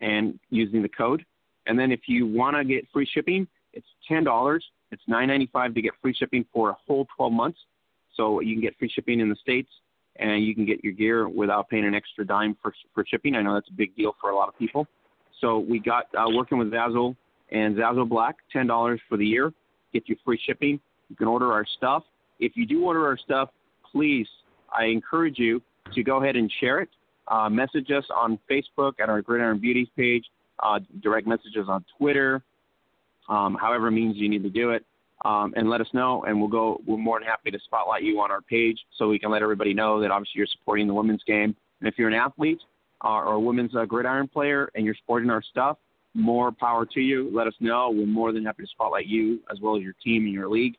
C: and using the code. And then if you want to get free shipping, it's ten dollars. It's nine ninety five to get free shipping for a whole twelve months. So you can get free shipping in the states, and you can get your gear without paying an extra dime for for shipping. I know that's a big deal for a lot of people. So we got uh, working with Zazzle and Zazzle Black, ten dollars for the year, get you free shipping. You can order our stuff. If you do order our stuff, please, I encourage you to go ahead and share it. Uh, message us on Facebook at our Gridiron Beauties page uh, direct messages on Twitter, um, however means you need to do it, um, and let us know. And we'll go. We're more than happy to spotlight you on our page so we can let everybody know that obviously you're supporting the women's game. And if you're an athlete uh, or a women's uh, gridiron player and you're supporting our stuff, more power to you. Let us know. We're more than happy to spotlight you as well as your team and your league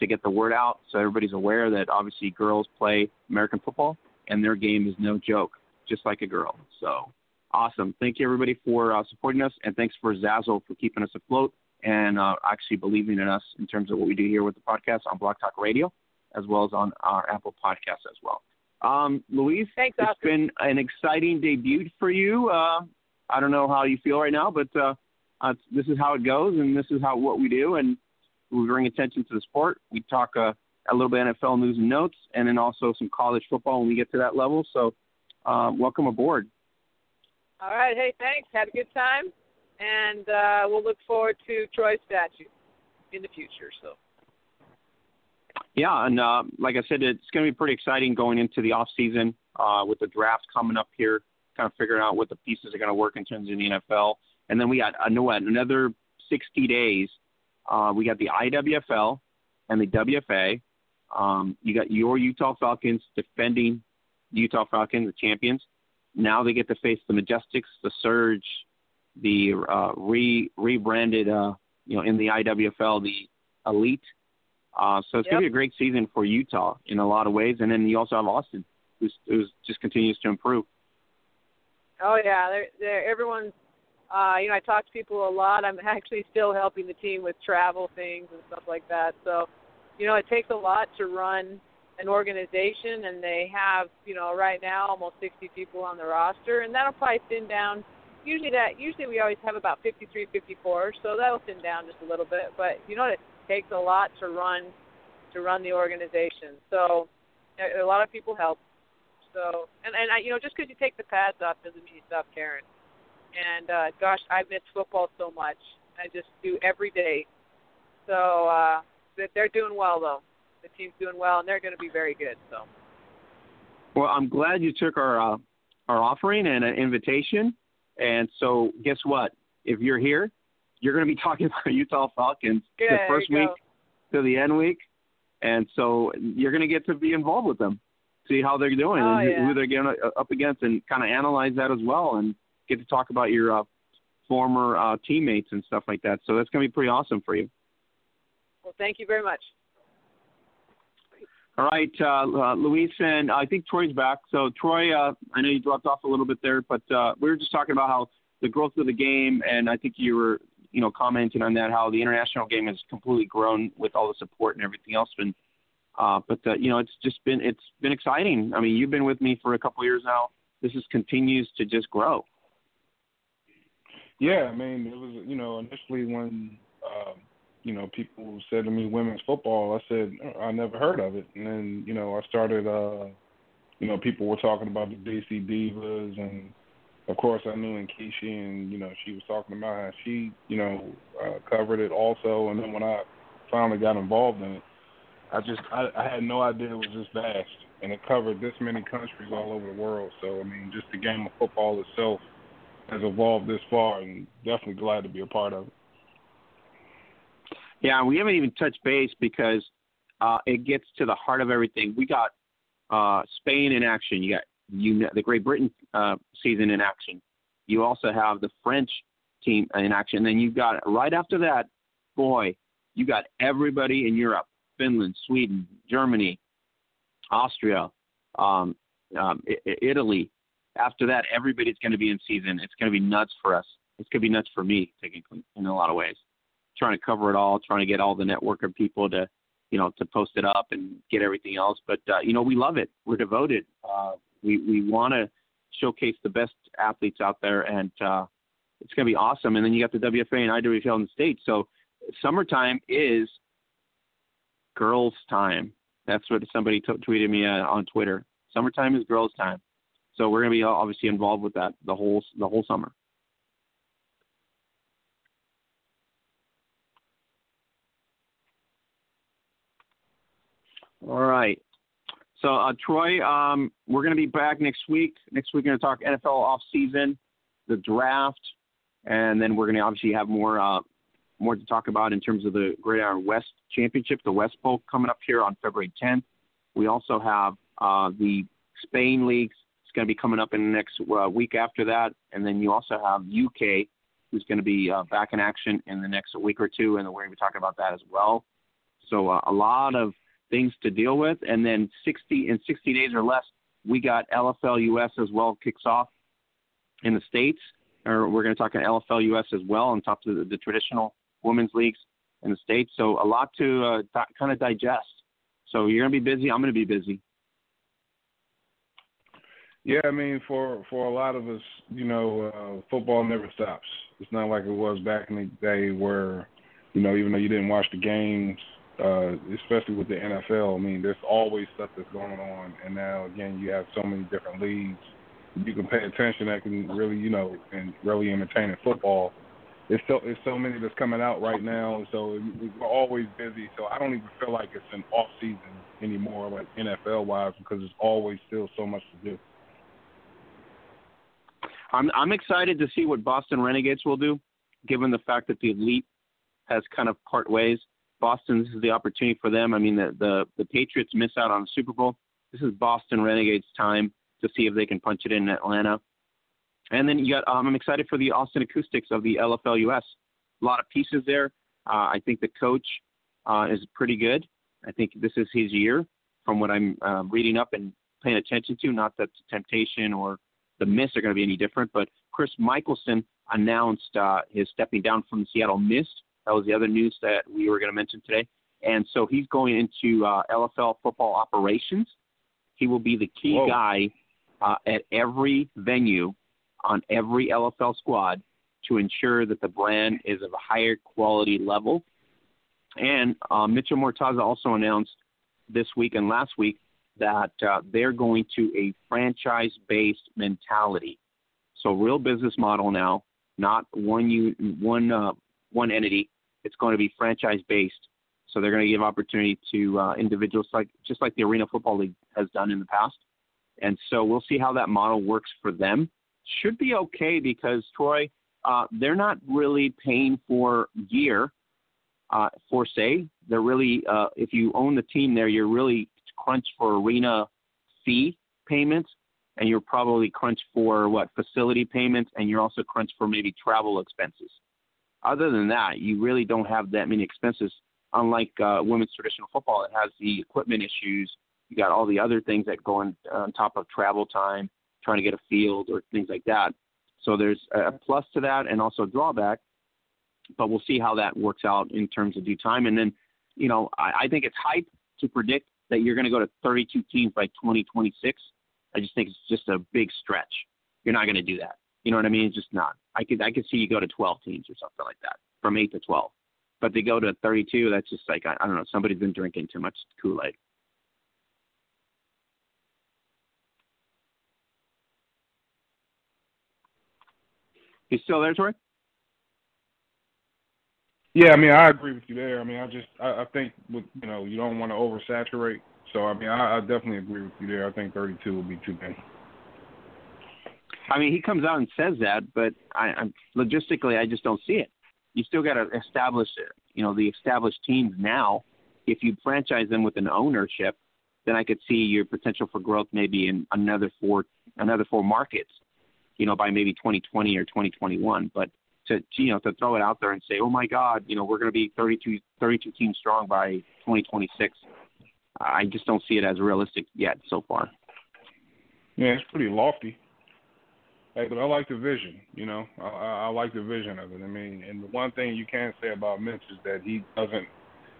C: to get the word out so everybody's aware that obviously girls play American football and their game is no joke, just like a girl. So awesome. Thank you everybody for uh, supporting us, and thanks for Zazzle for keeping us afloat and uh, actually believing in us in terms of what we do here with the podcast on Blog Talk Radio, as well as on our Apple Podcasts as well. Um, Louise,
D: Thanks,
C: it's
D: Oscar.
C: been an exciting debut for you. Uh, I don't know how you feel right now, but uh, uh, this is how it goes, and this is how what we do, and we bring attention to the sport. We talk uh, a little bit NFL news and notes, and then also some college football when we get to that level. So, uh, welcome aboard.
D: All right, hey, thanks. Had a good time, and uh, we'll look forward to Troy's statue in the future. So.
C: Yeah, and uh, like I said, it's going to be pretty exciting going into the off season uh, with the draft coming up here, kind of figuring out what the pieces are going to work in terms of the NFL. And then we got know another 60 days. Uh, we got the IWFL and the WFA. Um, you got your Utah Falconz defending Utah Falconz, the champions. Now they get to face the Majestics, the Surge, the uh, re rebranded, uh, you know, in the IWFL, the Elite. Uh, so it's
D: Yep.
C: going to be a great season for Utah in a lot of ways. And then you also have Austin, who's, who's just continues to improve.
D: Oh yeah, they're, they're, everyone's. Uh, you know, I talk to people a lot. I'm actually still helping the team with travel things and stuff like that. So, you know, it takes a lot to run an organization, and they have, you know, right now almost 60 people on the roster, and that'll probably thin down. Usually, that usually we always have about 53, 54, so that'll thin down just a little bit. But you know, what? it takes a lot to run to run the organization. So, a lot of people help. So, and and I, you know, just because you take the pads off doesn't mean you stop caring. And uh, gosh, I miss football so much. I just do every day. So uh, they're doing well though. The team's doing well, and they're going to be very good. So.
C: Well, I'm glad you took our uh, our offering and an invitation. And so, guess what? If you're here, you're going to be talking about Utah Falconz
D: Yeah,
C: the first week to the end week, and so you're going to get to be involved with them, see how they're doing
D: Oh,
C: and who,
D: yeah.
C: who they're getting uh, up against, and kind of analyze that as well. And get to talk about your uh, former uh, teammates and stuff like that. So that's going to be pretty awesome for you.
D: Well, thank you very much.
C: All right, uh, uh, Louise, and I think Troy's back. So, Troy, uh, I know you dropped off a little bit there, but uh, we were just talking about how the growth of the game, and I think you were, you know, commenting on that how the international game has completely grown with all the support and everything else. And uh, but uh, you know, it's just been it's been exciting. I mean, you've been with me for a couple years now. This is continues to just grow.
F: Yeah, I mean, it was you know initially when uh, you know people said to me women's football, I said oh, I never heard of it, and then you know I started. uh you know, people were talking about the DC Divas, and of course I knew Nkechi, and you know she was talking about how she, you know, uh, covered it also. And then when I finally got involved in it, I just I, I had no idea it was this vast, and it covered this many countries all over the world. So I mean, just the game of football itself has evolved this far, and definitely glad to be a part of it.
C: Yeah, we haven't even touched base because uh, it gets to the heart of everything. We got uh, Spain in action. You got you the Great Britain uh, season in action. You also have the French team in action. And then you've got right after that, boy, you got everybody in Europe: Finland, Sweden, Germany, Austria, um, um, Italy. After that, everybody's going to be in season. It's going to be nuts for us. It's going to be nuts for me, technically, in a lot of ways. Trying to cover it all, trying to get all the network of people to, you know, to post it up and get everything else. But uh, you know, we love it. We're devoted. Uh, we we want to showcase the best athletes out there, and uh, it's going to be awesome. And then you got the WFA and IWFL in the states. So summertime is girls' time. That's what somebody t- tweeted me uh, on Twitter. Summertime is girls' time. So we're going to be obviously involved with that the whole the whole summer. All right. So uh, Troy, um, we're going to be back next week. Next week, we're going to talk NFL off season, the draft, and then we're going to obviously have more uh, more to talk about in terms of the Gridiron West Championship, the West Bowl coming up here on February 10th. We also have uh, the Spain leagues. It's going to be coming up in the next uh, week after that, and then you also have UK, who's going to be uh, back in action in the next week or two, and we're going to be talking about that as well. So uh, a lot of things to deal with, and then 60 in 60 days or less, we got LFL US as well kicks off in the states. Or we're going to talk on LFL US as well on top of the, the traditional women's leagues in the states. So a lot to uh, di- kind of digest. So you're going to be busy. I'm going to be busy.
F: Yeah, I mean, for for a lot of us, you know, uh, football never stops. It's not like it was back in the day where, you know, even though you didn't watch the games, uh, especially with the NFL, I mean, there's always stuff that's going on. And now, again, you have so many different leagues you can pay attention that can really, you know, and really entertain in football. It's so it's so many that's coming out right now, so we're always busy. So I don't even feel like it's an off season anymore, like NFL wise, because there's always still so much to do.
C: I'm I'm excited to see what Boston Renegades will do, given the fact that the elite has kind of part ways. Boston, this is the opportunity for them. I mean, the the, the Patriots miss out on the Super Bowl. This is Boston Renegades' time to see if they can punch it in Atlanta. And then you got, um, I'm excited for the Austin Acoustics of the LFL US. A lot of pieces there. Uh, I think the coach uh, is pretty good. I think this is his year, from what I'm uh, reading up and paying attention to. Not that the Temptation or the Mist are going to be any different, but Chris Michelson announced uh, his stepping down from the Seattle Mist. That was the other news that we were going to mention today. And so he's going into uh, LFL football operations. He will be the key
F: Whoa.
C: guy uh, at every venue on every LFL squad to ensure that the brand is of a higher quality level. And uh, Mitchell Mortaza also announced this week and last week that uh, they're going to a franchise based mentality. So, real business model now, not one, u- one, uh, one entity. It's going to be franchise based. So, they're going to give opportunity to uh, individuals, like just like the Arena Football League has done in the past. And so, we'll see how that model works for them should be okay because Troy, uh, they're not really paying for gear uh, for say. They're really, uh, if you own the team there, you're really crunched for arena fee payments, and you're probably crunched for what facility payments, and you're also crunched for maybe travel expenses. Other than that, you really don't have that many expenses. Unlike uh, women's traditional football, it has the equipment issues. You got all the other things that go on, on top of travel time, trying to get a field or things like that. So there's a plus to that and also a drawback, but we'll see how that works out in terms of due time. And then, you know, I, I think it's hype to predict that you're going to go to 32 teams by 2026. I just think it's just a big stretch. You're not going to do that. You know what I mean? It's just not. I could I could see you go to 12 teams or something like that, from eight to 12. But they go to 32. That's just like I, I don't know. Somebody's been drinking too much Kool Aid. You still there, Troy?
F: Yeah, I mean, I agree with you there. I mean, I just, I, I think, with, you know, you don't want to oversaturate. So, I mean, I, I definitely agree with you there. I think 32 will be too many.
C: I mean, he comes out and says that, but I, I'm logistically, I just don't see it. You still got to establish, you know, the established teams now. If you franchise them with an ownership, then I could see your potential for growth maybe in another four, another four markets you know, by maybe 2020 or 2021. But to, you know, to throw it out there and say, oh my God, you know, we're going to be 32, 32 teams strong by 2026. I just don't see it as realistic yet so far.
F: Yeah, it's pretty lofty. Hey, but I like the vision. You know, I, I like the vision of it. I mean, and the one thing you can say about Mitch is that he doesn't,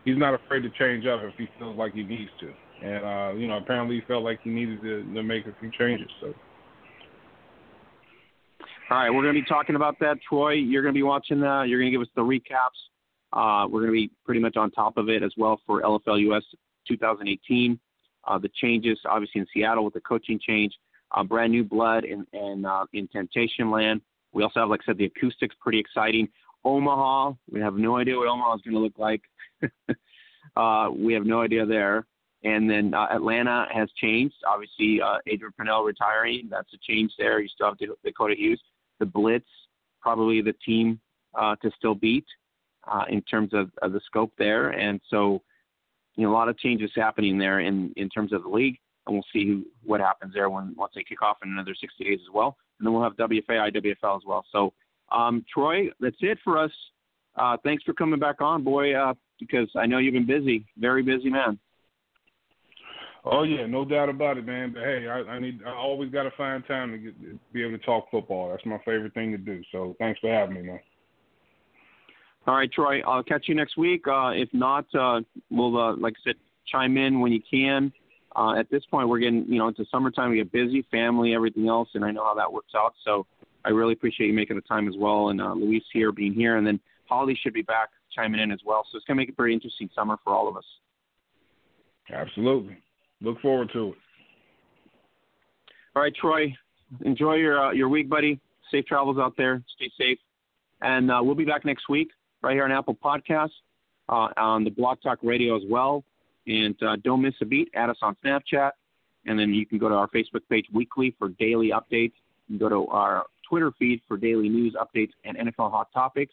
F: he's not afraid to change up if he feels like he needs to. And uh, you know, apparently he felt like he needed to, to make a few changes. So
C: all right, we're going to be talking about that, Troy. You're going to be watching that. You're going to give us the recaps. Uh, we're going to be pretty much on top of it as well for LFL US 2018. Uh, the changes, obviously in Seattle with the coaching change, uh, brand new blood in in, uh, in Temptation Land. We also have, like I said, the acoustics pretty exciting. Omaha, we have no idea what Omaha is going to look like. uh, we have no idea there. And then uh, Atlanta has changed. Obviously, uh, Adrian Purnell retiring. That's a change there. You still have Dakota Hughes the Bliss, probably the team uh, to still beat uh, in terms of, of the scope there. And so, you know, a lot of changes happening there in, in terms of the league, and we'll see who, what happens there when once they kick off in another 60 days as well. And then we'll have WFA, IWFL as well. So, um, Troy, that's it for us. Uh, thanks for coming back on, boy, uh, because I know you've been busy, very busy man.
F: Oh yeah, no doubt about it, man. But hey, I, I need I always got to find time to get, be able to talk football. That's my favorite thing to do. So thanks for having me, man.
C: All right, Troy. I'll catch you next week. Uh, if not, uh, we'll uh, like I said, chime in when you can. Uh, at this point, we're getting you know into summertime. We get busy, family, everything else, and I know how that works out. So I really appreciate you making the time as well, and uh, Louise here being here, and then Holly should be back chiming in as well. So it's gonna make a pretty interesting summer for all of us.
F: Absolutely. Look forward to it.
C: All right, Troy. Enjoy your uh, your week, buddy. Safe travels out there. Stay safe, and uh, we'll be back next week right here on Apple Podcasts, uh, on the Blog Talk Radio as well. And uh, don't miss a beat. Add us on Snapchat, and then you can go to our Facebook page weekly for daily updates. You can go to our Twitter feed for daily news updates and NFL hot topics.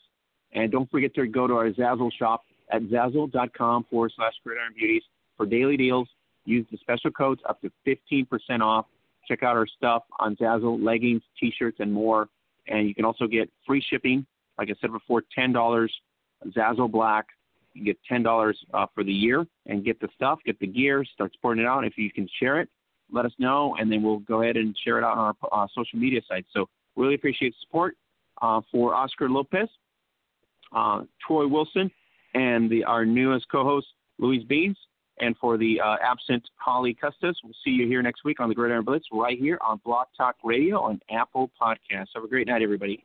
C: And don't forget to go to our Zazzle shop at zazzle.com forward slash gridiron beauties for daily deals Use the special codes up to 15% off. Check out our stuff on Zazzle, leggings, t-shirts, and more. And you can also get free shipping. Like I said before, $10 Zazzle Black. You get $10 uh, for the year and get the stuff, get the gear, start sporting it out. If you can share it, let us know, and then we'll go ahead and share it out on our uh, social media sites. So really appreciate support uh, for Oscar Lopez, uh, Troy Wilson, and the, our newest co-host, Louise Beans. And for the uh, absent Holly Custis, we'll see you here next week on the Gridiron Blitz right here on Blog Talk Radio on Apple Podcasts. Have a great night, everybody.